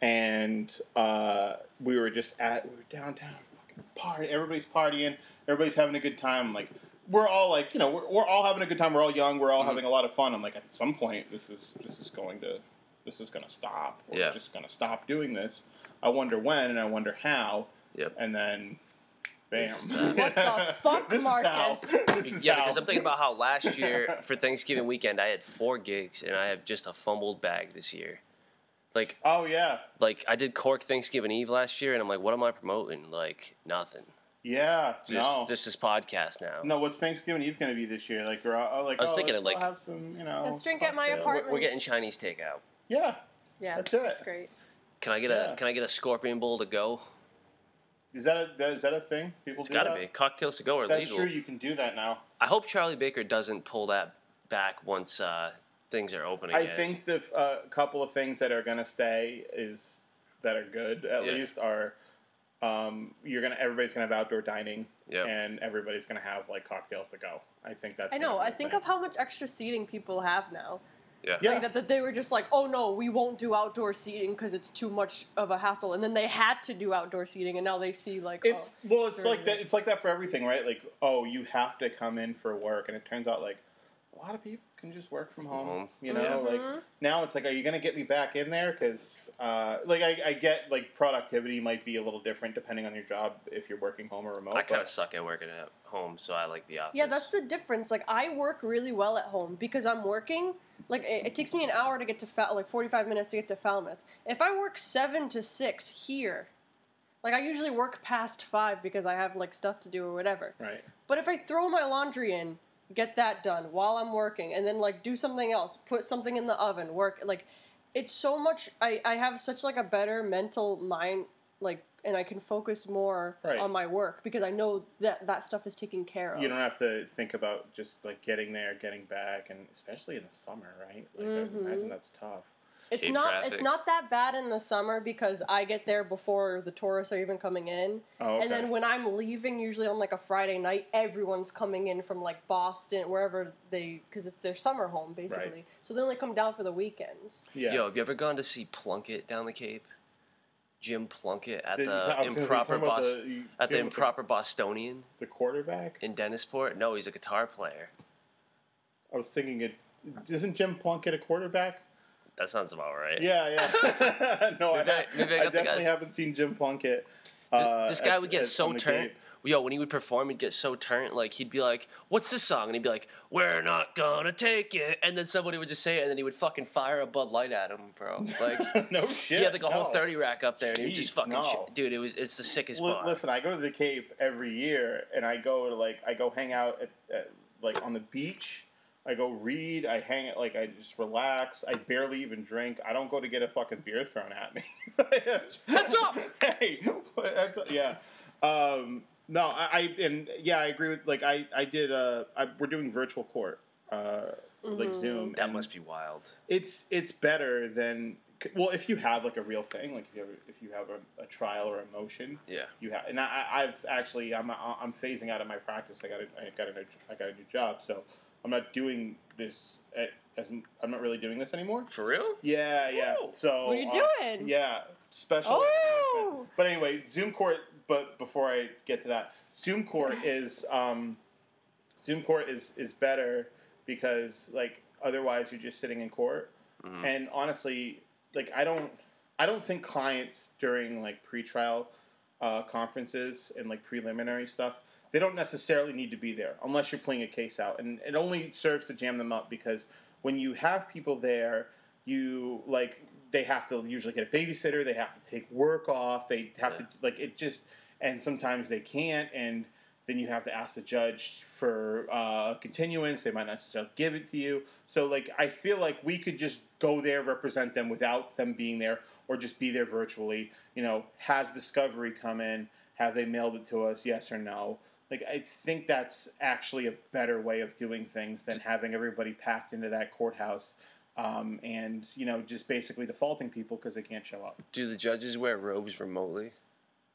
and uh, we were just at, we were downtown, fucking party. Everybody's partying. Everybody's having a good time. I'm like, we're all like, you know, we're, we're all having a good time. We're all young. We're all Mhm. having a lot of fun. I'm like, at some point, this is this is going to, this is going to stop. We're Yeah. just going to stop doing this. I wonder when, and I wonder how. Yep. And then, bam. This is that. What the [laughs] fuck, this Marcus? Is how, this is yeah, how. because I'm thinking about how last [laughs] year for Thanksgiving weekend I had four gigs and I have just a fumbled bag this year. Like, Oh yeah, like I did Cork Thanksgiving Eve last year, and I'm like, what am I promoting? Like nothing. Yeah. Just, no, just this podcast now. no. What's Thanksgiving Eve going to be this year? Like we're all like, I was oh, thinking of, like- go have some, you know, Let's drink at my apartment. We're getting Chinese takeout. Yeah, yeah, that's it. That's great. Can I get Yeah. a Can I get a scorpion bowl to go? is that a that- is that a thing? People It's do got to be cocktails to go are That's legal. true. You can do that now. I hope Charlie Baker doesn't pull that back once uh, things are open again. I again. think the uh, couple of things that are going to stay is that are good at Yeah. least are um, you're gonna everybody's gonna have outdoor dining Yep. and everybody's gonna have like cocktails to go. I think that's. I know. I think thing. of how much extra seating people have now. Yeah. Yeah. Like that, that they were just like, oh no, we won't do outdoor seating because it's too much of a hassle, and then they had to do outdoor seating, and now they see like, It's well, it's like that. It's like that for everything, right? Like, oh, you have to come in for work, and it turns out like a lot of people can just work from home. home. You know, like Mhm. now it's like, are you gonna get me back in there? Because uh, like I, I get like productivity might be a little different depending on your job if you're working home or remote. I kind of suck at working at home, so I like the office. Yeah, that's the difference. Like I work really well at home because I'm working. Like it, it takes me an hour to get to Fal- like 45 minutes to get to Falmouth. If I work seven to six here, like I usually work past five because I have like stuff to do or whatever. right. But if I throw my laundry in, get that done while I'm working, and then like do something else, put something in the oven, work like it's so much. I I have such like a better mental mind, like, and I can focus more Right. on my work because I know that that stuff is taken care of. You don't have to think about just like getting there, getting back, and especially in the summer, right? Like Mhm. I imagine that's tough. It's Cape not. traffic. It's not that bad in the summer because I get there before the tourists are even coming in, Oh, okay. and then when I'm leaving, usually on like a Friday night, everyone's coming in from like Boston, wherever they, because it's their summer home basically. Right. So they only come down for the weekends. yeah. Yo, have you ever gone to see Plunkett down the Cape? Jim Plunkett at Did you- I the was gonna say, improper Bos- the- at the Jim with improper Bostonian the quarterback. in Dennisport. No, he's a guitar player. I was thinking it. Isn't Jim Plunkett a quarterback? That sounds about right. Yeah, yeah. [laughs] no, Maybe I- I, maybe I I definitely guys- haven't seen Jim Plunkett. Uh, this guy at- would get so turned. Yo, when he would perform, he'd get so turned. Like he'd be like, "What's this song?" And he'd be like, "We're not gonna take it." And then somebody would just say it, and then he would fucking fire a Bud Light at him, bro. Like [laughs] no shit. he had like a whole thirty rack up there, and he would just fucking, no. sh- dude. It was it's the sickest Li- bar. Listen, I go to the Cape every year, and I go to like I go hang out at, at like on the beach. I go read. I hang it like I just relax. I barely even drink. I don't go to get a fucking beer thrown at me. [laughs] Heads up! Hey, heads up. Yeah. Um, no, I, I and yeah, I agree with like I I did. Uh, I, we're doing virtual court. Uh, like Mhm. Zoom. that must be wild. It's it's better than well if you have like a real thing like if you have if you have a, a trial or a motion Yeah. you have and I, I've actually I'm I'm phasing out of my practice I got a, I got a new, I got a new job so I'm not doing this at, as I'm not really doing this anymore For real? yeah yeah Ooh. so What are you uh, doing? yeah special Oh! but anyway Zoom court but before I get to that Zoom court [laughs] is um Zoom court is is better because like otherwise you're just sitting in court Mhm. and honestly, like I don't, I don't think clients during like pretrial uh, conferences and like preliminary stuff, they don't necessarily need to be there unless you're playing a case out, and it only serves to jam them up because when you have people there, you like they have to usually get a babysitter, they have to take work off, they have to like it just, and sometimes they can't, and then you have to ask the judge for uh, continuance. They might not necessarily give it to you. So, like, I feel like we could just go there, represent them without them being there, or just be there virtually. You know, has Discovery come in? Have they mailed it to us? Yes or no? Like, I think that's actually a better way of doing things than having everybody packed into that courthouse um, and you know just basically defaulting people because they can't show up. Do the judges wear robes remotely?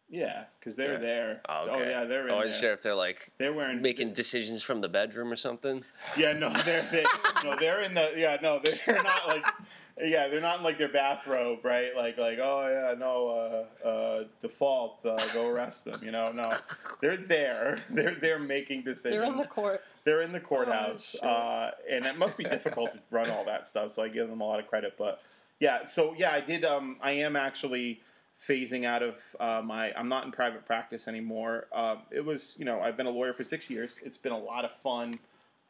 Yeah, because they're Yeah. there. Oh, okay. yeah, they're in Oh, I there. wasn't sure if they're like They're wearing making decisions from the bedroom or something. Yeah, no, they're they, no, they're in the yeah, no, they're not like yeah, they're not in like their bathrobe, right? Like like oh yeah, no, uh, uh, default, uh, go arrest them. You know, no, they're there. [laughs] They're they're making decisions. They're in the court. They're in the courthouse, shit. uh, and it must be difficult to run all that stuff. So I give them a lot of credit. But yeah, so yeah, I did. Um, I am actually phasing out of uh, my. I'm not in private practice anymore. Uh, it was, you know, I've been a lawyer for six years. It's been a lot of fun.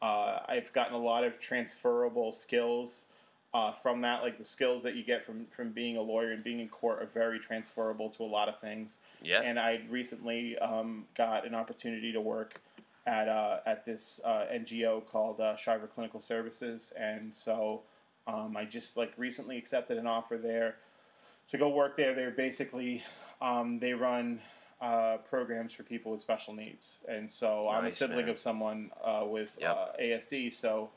Uh, I've gotten a lot of transferable skills uh, from that. Like the skills that you get from from being a lawyer and being in court are very transferable to a lot of things Yeah. and I recently um, got an opportunity to work at uh, at this uh, NGO called uh, Shriver Clinical Services, and so um, I just like recently accepted an offer there to go work there. They're basically um, they run uh, programs for people with special needs, and so I'm a sibling man. of someone uh, with Yep. uh, ASD, so.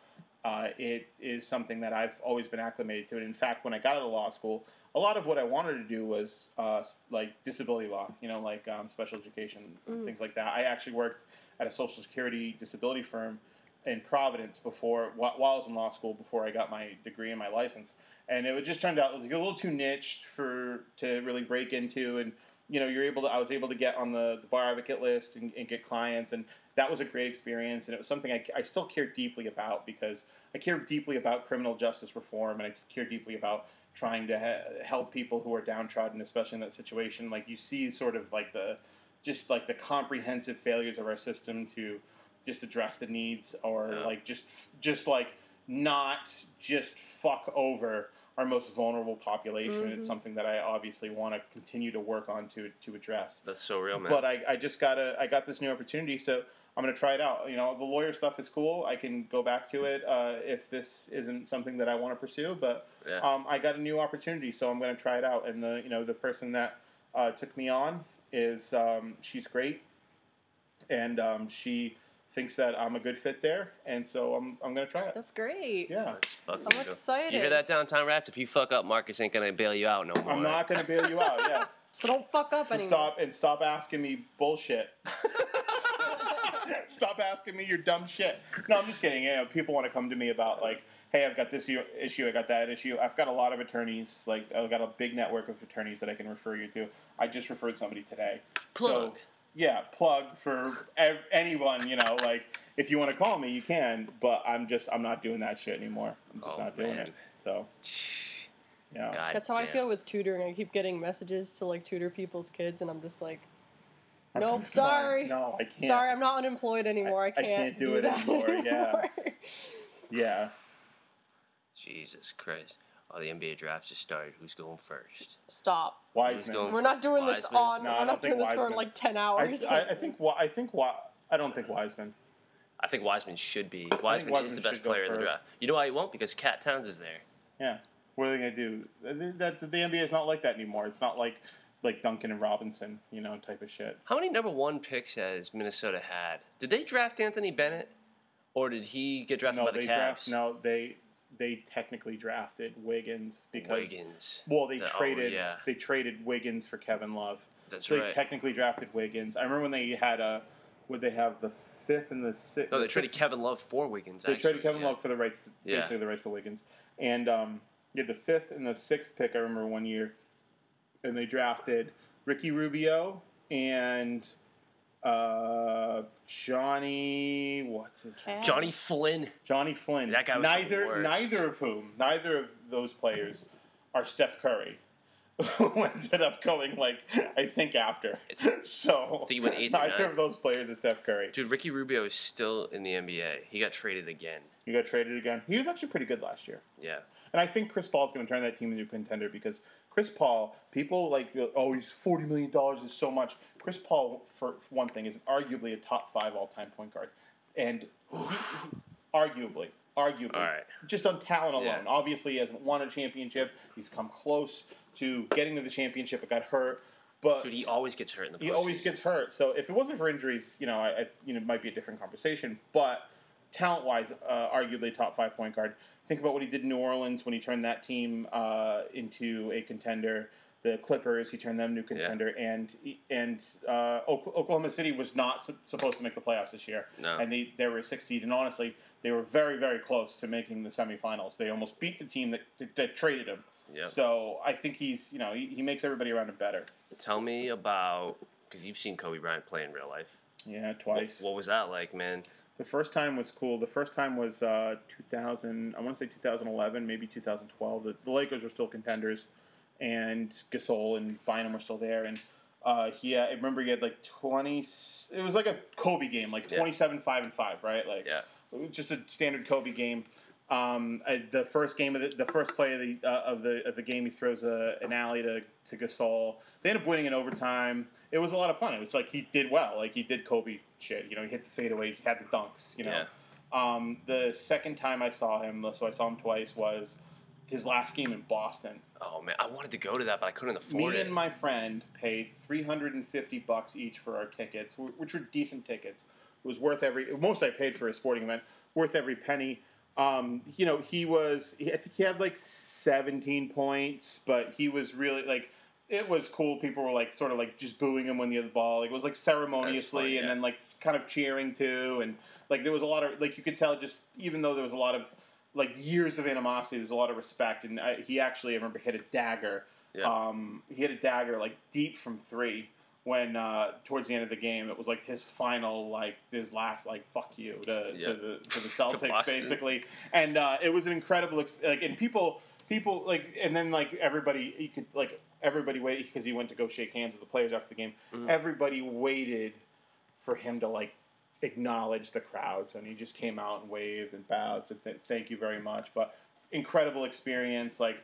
Uh, it is something that I've always been acclimated to. And in fact, when I got out of law school, a lot of what I wanted to do was uh, like disability law, you know, like um, special education, Mm. things like that. I actually worked at a social security disability firm in Providence before, while I was in law school, before I got my degree and my license. And it just turned out it was a little too niche for to really break into. And you know, you're able to. I was able to get on the, the bar advocate list and, and get clients, and that was a great experience. And it was something I, I still care deeply about because I care deeply about criminal justice reform, and I care deeply about trying to ha- help people who are downtrodden, especially in that situation. Like you see, sort of like the just like the comprehensive failures of our system to just address the needs, or Yeah. like just just like not just fuck over our most vulnerable population. Mhm. It's something that I obviously want to continue to work on to to address. That's so real, man. But I, I just got a I got this new opportunity, so I'm gonna try it out. You know, the lawyer stuff is cool. I can go back to it uh, if this isn't something that I want to pursue. But yeah. um, I got a new opportunity, so I'm gonna try it out. And the you know the person that uh, took me on is um, she's great, and um, she thinks that I'm a good fit there, and so I'm I'm gonna try it. That's great. Yeah, Let's I'm go. excited. You hear that, downtown rats? If you fuck up, Marcus ain't gonna bail you out no more. I'm not gonna bail you out. Yeah, [laughs] So don't fuck up so anymore. stop and stop asking me bullshit. [laughs] Stop asking me your dumb shit. No, I'm just kidding. You know, people want to come to me about like, hey, I've got this issue, I got that issue. I've got a lot of attorneys. Like, I've got a big network of attorneys that I can refer you to. I just referred somebody today. Plug. So, yeah, plug for ev- anyone. You know, like if you want to call me, you can. But I'm just, I'm not doing that shit anymore. I'm just Oh, not doing man. it. So, yeah. God That's how I feel with tutoring. I keep getting messages to like tutor people's kids, and I'm just like, Nope, sorry. No, I can't. sorry, I'm not unemployed anymore. I, I can't, I can't do it that anymore, [laughs] yeah. anymore." Yeah. Jesus Christ. Oh, the NBA draft just started. Who's going first? Stop. Wiseman. going We're not doing this Wiseman? on. No, we're don't not think doing this for like ten hours. I, I think. Wa- I think. Wa- I don't think Wiseman. I think Wiseman should be. Wiseman, is the best player in the draft. You know why he won't? Because KAT Towns is there. Yeah. What are they gonna do? That, that the NBA is not like that anymore. It's not like like Duncan and Robinson, you know, type of shit. How many number one picks has Minnesota had? Did they draft Anthony Bennett? Or did he get drafted no, by the they Cavs? draft. No, they they technically drafted Wiggins because Wiggins. well they The- oh, traded yeah. they traded Wiggins for Kevin Love. That's so right. they technically drafted Wiggins. I remember when they had a would they have the fifth and the sixth? no, they traded Kevin Love for Wiggins. They actually, traded Kevin yeah. Love for the rights, to, Yeah. basically the rights to Wiggins, and um, you had the fifth and the sixth pick. I remember one year, and they drafted Ricky Rubio and uh, Johnny. What's his name? Johnny Flynn. Johnny Flynn. That guy was the neither worst. neither of whom neither of those players are Steph Curry. [laughs] Who ended up going like I think after. So I think he went eighth or neither ninth. of those players is Steph Curry. Dude, Ricky Rubio is still in the NBA. He got traded again. You got traded again. He was actually pretty good last year. Yeah. And I think Chris Paul's going to turn that team into a contender because Chris Paul, people like, oh, he's forty million dollars is so much. Chris Paul, for, for one thing, is arguably a top five all time point guard, and [sighs] arguably, arguably, All right. just on talent alone. Yeah. Obviously, he hasn't won a championship. He's come close to getting to the championship. It got hurt, but Dude, he always gets hurt in the playoffs. he always postseason. gets hurt. So if it wasn't for injuries, you know, I, I you know, it might be a different conversation. But talent wise, uh, arguably top five point guard. Think about what he did in New Orleans when he turned that team uh, into a contender. The Clippers, he turned them into a contender, and and uh, Oklahoma City was not su- supposed to make the playoffs this year, No. and they they were a six seed, and honestly, they were very very close to making the semifinals. They almost beat the team that that, that traded him. Yep. So I think he's you know he, he makes everybody around him better. Tell me about because you've seen Kobe Bryant play in real life. Yeah, What, twice. what was that like, man? The first time was cool. The first time was uh, 2000. I want to say 2011, maybe 2012. The, the Lakers were still contenders, and Gasol and Bynum were still there. And uh, he, had, I remember he had like 20. It was like a Kobe game, like Yeah. 27, five and five, right? Like Yeah. just a standard Kobe game. Um, I, the first game of the, the first play of the uh, of the of the game, he throws a, an alley to to Gasol. They end up winning in overtime. It was a lot of fun. It was like he did well, like he did Kobe shit. You know, he hit the fadeaways, he had the dunks. You know, um, the second time I saw him, so I saw him twice, was his last game in Boston. Oh man, I wanted to go to that, but I couldn't afford it. Me it. and my friend paid three hundred and fifty bucks each for our tickets, which were decent tickets. It was worth every most I paid for a sporting event, worth every penny. Um, you know, he was. I think he had like seventeen points, but he was really like. It was cool. People were like, sort of like just booing him when he had the ball. Like, it was like ceremoniously, fun, and then like kind of cheering too, and like there was a lot of like you could tell just even though there was a lot of like years of animosity, there was a lot of respect, and I, he actually I remember hit a dagger Yeah. um, he hit a dagger like deep from three when uh, towards the end of the game it was like his final like his last like fuck you to, Yeah. to the to the Celtics [laughs] Boston. basically and uh, it was an incredible ex- like and people people like and then like everybody you could like everybody waited because he went to go shake hands with the players after the game Mhm. everybody waited for him to like acknowledge the crowds and he just came out and waved and bowed said th- thank you very much but incredible experience like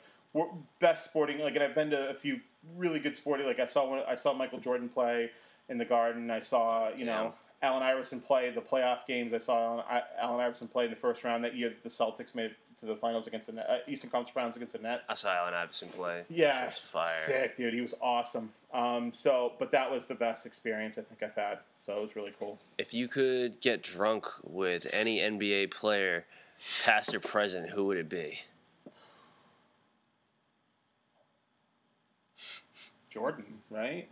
best sporting like and I've been to a few really good sporting like I saw one I saw Michael Jordan play in the Garden I saw you know Allen Iverson play the playoff games I saw Allen, I- Allen Iverson play in the first round that year that the Celtics made it to the finals against the Net, uh, Eastern Conference finals against the Nets I saw Allen Iverson play. yeah, sick, dude. He was awesome. Um, so, but that was the best experience I think I've had. So it was really cool. If you could get drunk with any NBA player, past or present, who would it be? Jordan, right?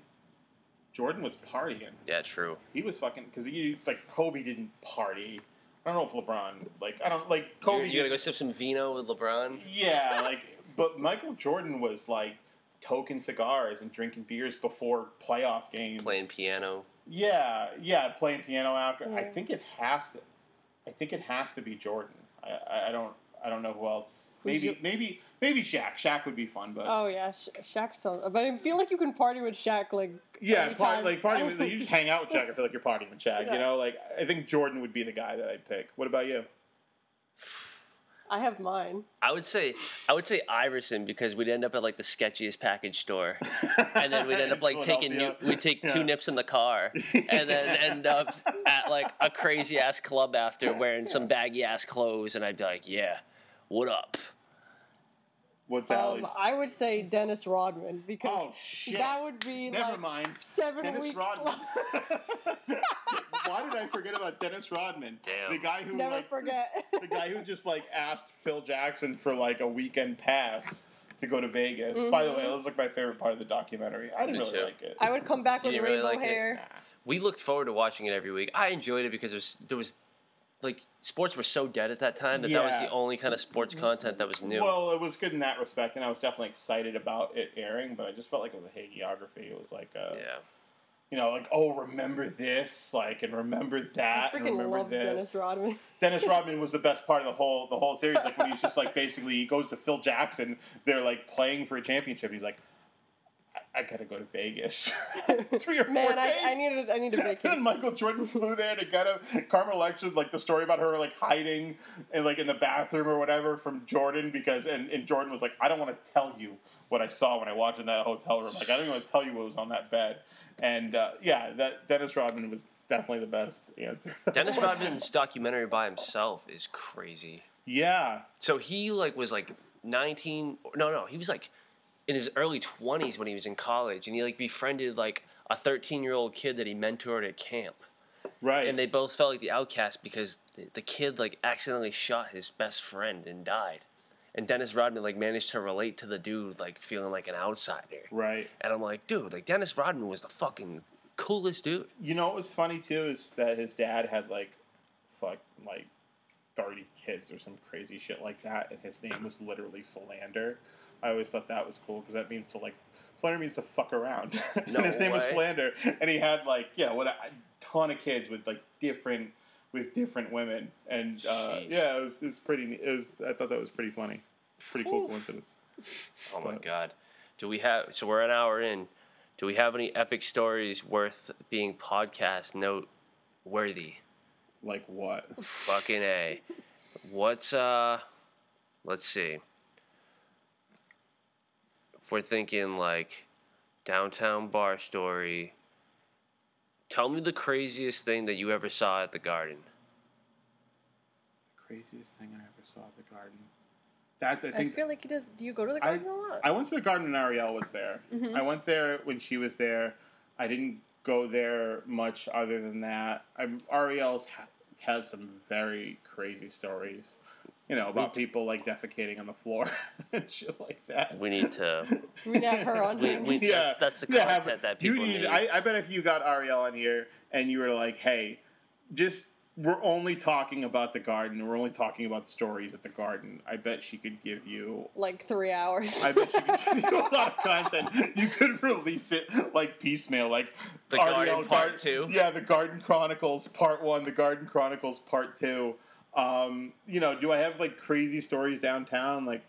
Jordan was partying. Yeah, true. He was fucking because he like Kobe didn't party. I don't know if LeBron like I don't like Kobe. you, you gotta go sip some vino with LeBron. Yeah, [laughs] like but Michael Jordan was like toking cigars and drinking beers before playoff games. Playing piano. Yeah, yeah, playing piano after. I think it has to. I think it has to be Jordan. I, I, I don't. I don't know who else. Who's Maybe, your- maybe, maybe Shaq. Shaq would be fun, but Oh yeah, Sha Shaq's so. But I feel like you can party with Shaq like. yeah, anytime. part, like party. With, you just hang out with Shaq. I feel like you're partying with Shaq. Yeah. You know, like I think Jordan would be the guy that I'd pick. What about you? I have mine. I would say I would say Iverson because we'd end up at like the sketchiest package store, and then we'd end up like taking nip, Philadelphia. we'd take two nips in the car, and then end up at like a crazy ass club after wearing some baggy ass clothes, and I'd be like, yeah, what up? What's Um, Allie's? I would say Dennis Rodman because Oh shit! that would be Never like mind. seven Dennis weeks. Rodman. long. [laughs] Why did I forget about Dennis Rodman? Damn. The guy who Never like, forget. [laughs] the guy who just like asked Phil Jackson for like a weekend pass to go to Vegas. By the way, that was like my favorite part of the documentary. I didn't Me really too. like it. I would come back You with didn't really rainbow like it? hair. Nah. We looked forward to watching it every week. I enjoyed it because there was, there was like sports were so dead at that time that that was Yeah. the only kind of sports content that was new. Well, it was good in that respect, and I was definitely excited about it airing. But I just felt like it was a hagiography. It was like, uh, yeah, you know, like oh, remember this, like, and remember I that, and freaking remember love this. Dennis Rodman. [laughs] Dennis Rodman was the best part of the whole the whole series. Like when he's just like basically he goes to Phil Jackson. They're like playing for a championship. He's like, I, I gotta go to Vegas. [laughs] Three or four Man, I, days. I needed I need a [laughs] and vacation. Michael Jordan flew there to get him. Carmen Electra, like the story about her like hiding in like in the bathroom or whatever from Jordan because and, and Jordan was like, I don't want to tell you what I saw when I walked in that hotel room. Like I don't even want to tell you what was on that bed. And uh, yeah, that Dennis Rodman was definitely the best answer. [laughs] Dennis Rodman's documentary by himself is crazy. yeah, So he like was like 19 no no, he was like in his early 20s when he was in college and he like befriended like a 13-year-old kid that he mentored at camp. Right. and they both felt like the outcast because the, the kid like accidentally shot his best friend and died. And Dennis Rodman like managed to relate to the dude like feeling like an outsider. right. And I'm like, dude, like Dennis Rodman was the fucking coolest dude. You know what was funny too is that his dad had like, fuck, like, thirty kids or some crazy shit like that, and his name was literally Philander. I always thought that was cool because that means to like, Flander means to fuck around, [laughs] No and his name was Flander, and he had like, yeah, what a ton of kids with like different, with different women, and uh, yeah, it was it's pretty. neat. It was I thought that was pretty funny, pretty cool Oof. coincidence. Oh my But- god. Do we have so we're an hour in. Do we have any epic stories worth being podcast note worthy? Like what? Fucking A. What's uh let's see. If we're thinking like downtown bar story, tell me the craziest thing that you ever saw at the garden. The craziest thing I ever saw at the garden. That's I think, I feel like he does. Do you go to the garden a lot? I went to the garden when Ariel was there. Mhm. I went there when she was there. I didn't go there much other than that. I'm, Ariel's ha- has some very crazy stories, you know, about We- people like defecating on the floor [laughs] and shit like that. We need to [laughs] We need to have her on we, here. we, Yeah. that's, that's the Yeah, content but that you people need. need. I, I bet if you got Ariel on here and you were like, "Hey, just we're only talking about the garden. We're only talking about stories at the garden," I bet she could give you like three hours. I bet she could [laughs] give you a lot of content. You could release it like piecemeal, like The Garden Part Two? Yeah, the Garden Chronicles Part One, the Garden Chronicles Part Two. Um, you know, do I have like crazy stories downtown? Like,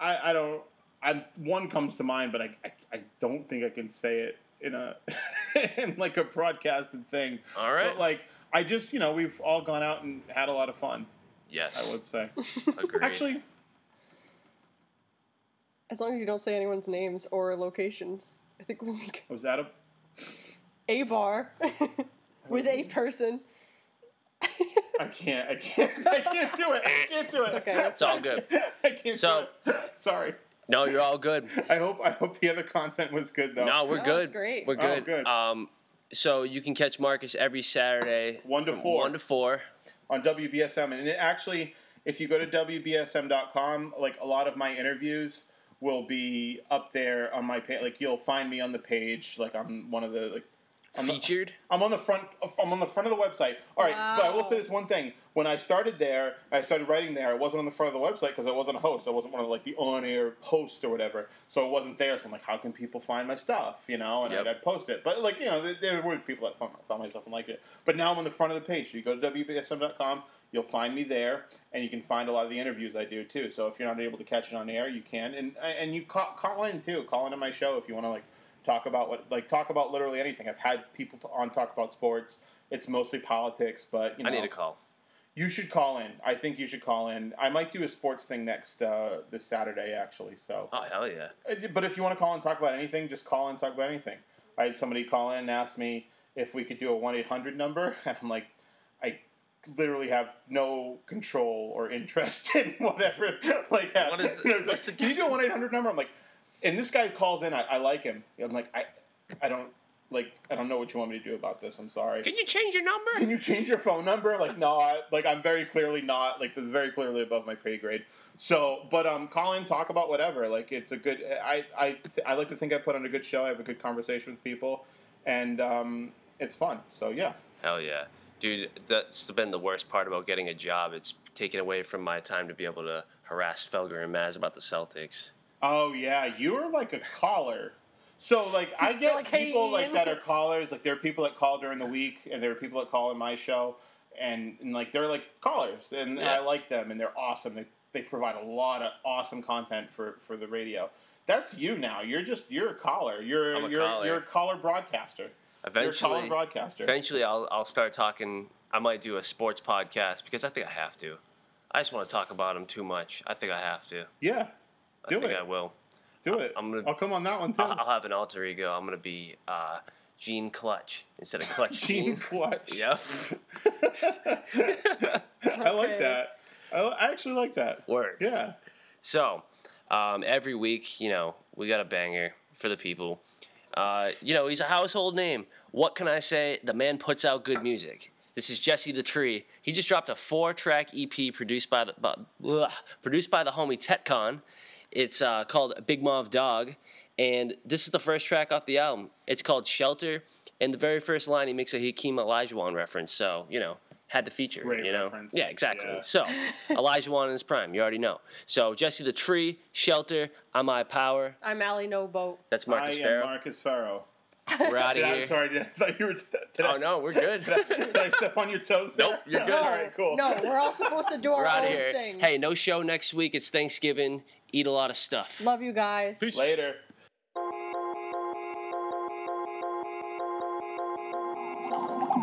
I, I don't. I one comes to mind, but I, I, I don't think I can say it in a [laughs] in like a broadcasted thing. All right. But like, I just you know we've all gone out and had a lot of fun. yes. I would say. [laughs] Agreed. Actually, as long as you don't say anyone's names or locations, I think we'll be was that a a bar [laughs] with a person. I can't. I can't. [laughs] I can't do it. I can't do it. It's okay. It's all good. I can't So- do it. Sorry. no, you're all good. I hope. I hope the other content was good though. No, we're No, good. it's great. We're Oh, good. good. Um, so you can catch Marcus every Saturday, [clears throat] One to four. One to four. on WBSM, and it actually, if you go to WBSM.com, like a lot of my interviews will be up there on my page. Like you'll find me on the page, like on one of the like. I'm the- Featured. I'm on the front. I'm on the front of the website. All right, but I will say this one thing: when I started there, I started writing there. I wasn't on the front of the website because I wasn't a host. I wasn't one of like the on-air hosts or whatever. So it wasn't there. So I'm like, how can people find my stuff? You know, and Yep. I'd, I'd post it. But like, you know, there, there were people that found, found my stuff and liked it. But now I'm on the front of the page. So you go to wbsm.com. You'll find me there, and you can find a lot of the interviews I do too. So if you're not able to catch it on air, you can, and and you call, call in too. Call into my show if you want to like talk about what like talk about literally anything. I've had people to, on talk about sports. It's mostly politics, but you know, I need a call. you should call in. I think you should call in. I might do a sports thing next uh, this Saturday actually. So, Oh hell yeah. But if you want to call and talk about anything, just call and talk about anything. I had somebody call in and ask me if we could do a one eight hundred number, [laughs] and I'm like, I literally have no control or interest [laughs] in whatever like that. What is- [laughs] You know, what's like, Can you do a one eight hundred number? I'm like, and this guy calls in. I, I like him. I'm like, I, I don't like. I don't know what you want me to do about this. I'm sorry Can you change your number? can you change your phone number? Like, no, I, like I'm very clearly not. Like, this is very clearly above my pay grade. So, but um, call in, talk about whatever. Like, it's a good. I I I like to think I put on a good show. I have a good conversation with people, and um, it's fun. So yeah. Hell yeah, dude. That's been the worst part about getting a job. It's taken away from my time to be able to harass Felger and Mazz about the Celtics. Oh yeah, you're like a caller. So like I [laughs] get Like, hey, people like that are callers. Like there are people that call during the week, and there are people that call in my show, and, and like they're like callers, and Yeah. I like them, and they're awesome. They they provide a lot of awesome content for for the radio. That's you now. You're just you're a caller. You're I'm a you're caller. you're a caller broadcaster. you're a caller Eventually, broadcaster. eventually, I'll I'll start talking. I might do a sports podcast because I think I have to. I just want to talk about them too much. I think I have to. yeah, I Do think it. I will. do it. I'm gonna- I'll come on that one too. I'll, I'll have an alter ego. I'm gonna be uh, Gene Clutch instead of Clutch [laughs] Gene Gene. Clutch. [laughs] Yep. I like that. I, I actually like that. Word. Yeah. So, um, every week, you know, we got a banger for the people. Uh, you know, he's a household name. What can I say? The man puts out good music. This is Jesse the Tree. He just dropped a four-track EP produced by the bu- ugh, produced by the homie Tetcon. It's uh, called Big Mauve Dog, and this is the first track off the album. It's called Shelter, and the very first line he makes a Hakeem Olajuwon reference. So you know, had the feature. Great you know, reference. yeah, exactly. Yeah. So [laughs] Olajuwon in his prime. You already know. So Jesse the Tree, Shelter, I'm I Power. I'm Allie No Boat. That's Marcus I Ferro. Marcus Ferro. [laughs] We're out of Yeah, here. I'm sorry. I thought you were. Did I, Oh no, we're good. Did I, did I step on your toes? There? Nope, you're [laughs] good. No, All right, cool. no, we're all supposed to do our We're out own of here. thing. Hey, no show next week. It's Thanksgiving. Eat a lot of stuff. Love you guys. Later.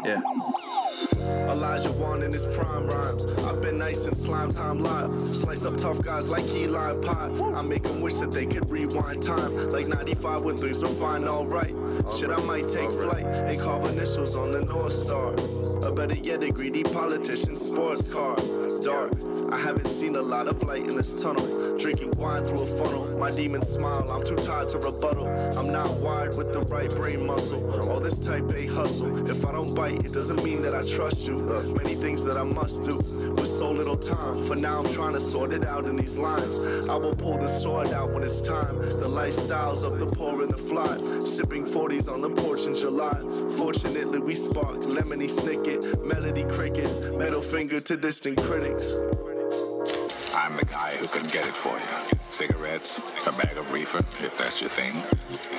Yeah. Olajuwon in his prime rhymes. I've been nice in slime time live. Slice up tough guys like key Pot. I make them wish that they could rewind time. Like 95 when things were fine, alright. Shit, I might take flight and carve initials on the North Star. Or better yet, a greedy politician sports car. It's dark. I haven't seen a lot of light in this tunnel. Drinking wine through a funnel. My demons smile. I'm too tired to rebuttal. I'm not wired with the right brain muscle. All this type A hustle. If I don't bite, it doesn't mean that I trust you. Many things that I must do with so little time. For now, I'm trying to sort it out in these lines. I will pull the sword out when it's time. The lifestyles of the poor and the fly. Sipping 40s on the porch in July. Fortunately, we spark lemony snicket, melody crickets, middle finger to distant critics. I'm the guy who can get it for you. Cigarettes, a bag of reefer, if that's your thing,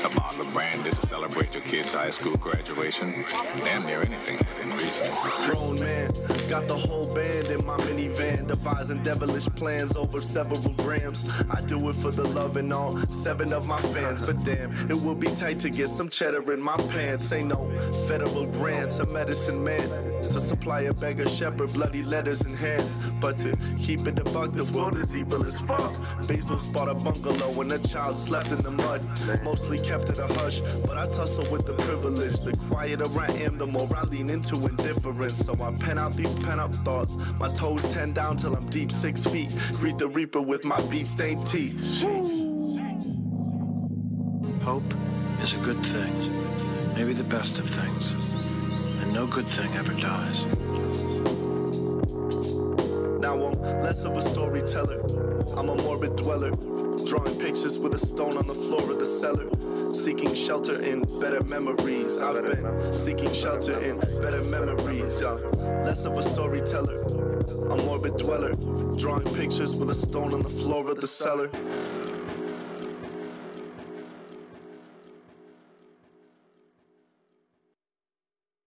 a bottle of brandy to celebrate your kid's high school graduation. Damn near anything within reason. Grown man, got the whole band in my minivan, devising devilish plans over several grams. I do it for the love and all seven of my fans, but damn, it would be tight to get some cheddar in my pants. Ain't no federal grants, a medicine man to supply a beggar shepherd, bloody letters in hand. But to keep it a buck, this world is evil as fuck. Bezos bought a bungalow when a child slept in the mud, mostly kept it a hush. But I tussle with the privilege. The quieter I am, the more I lean into indifference. So I pen out these pen up thoughts. My toes tend down till I'm deep six feet. Greet the reaper with my beat stained teeth. Hope is a good thing, maybe the best of things, and no good thing ever dies. Now I'm less of a storyteller. I'm a morbid dweller, drawing pictures with a stone on the floor of the cellar. Seeking shelter in better memories. I've been seeking shelter in better memories. Yeah. Less of a storyteller. A morbid dweller, drawing pictures with a stone on the floor of the cellar.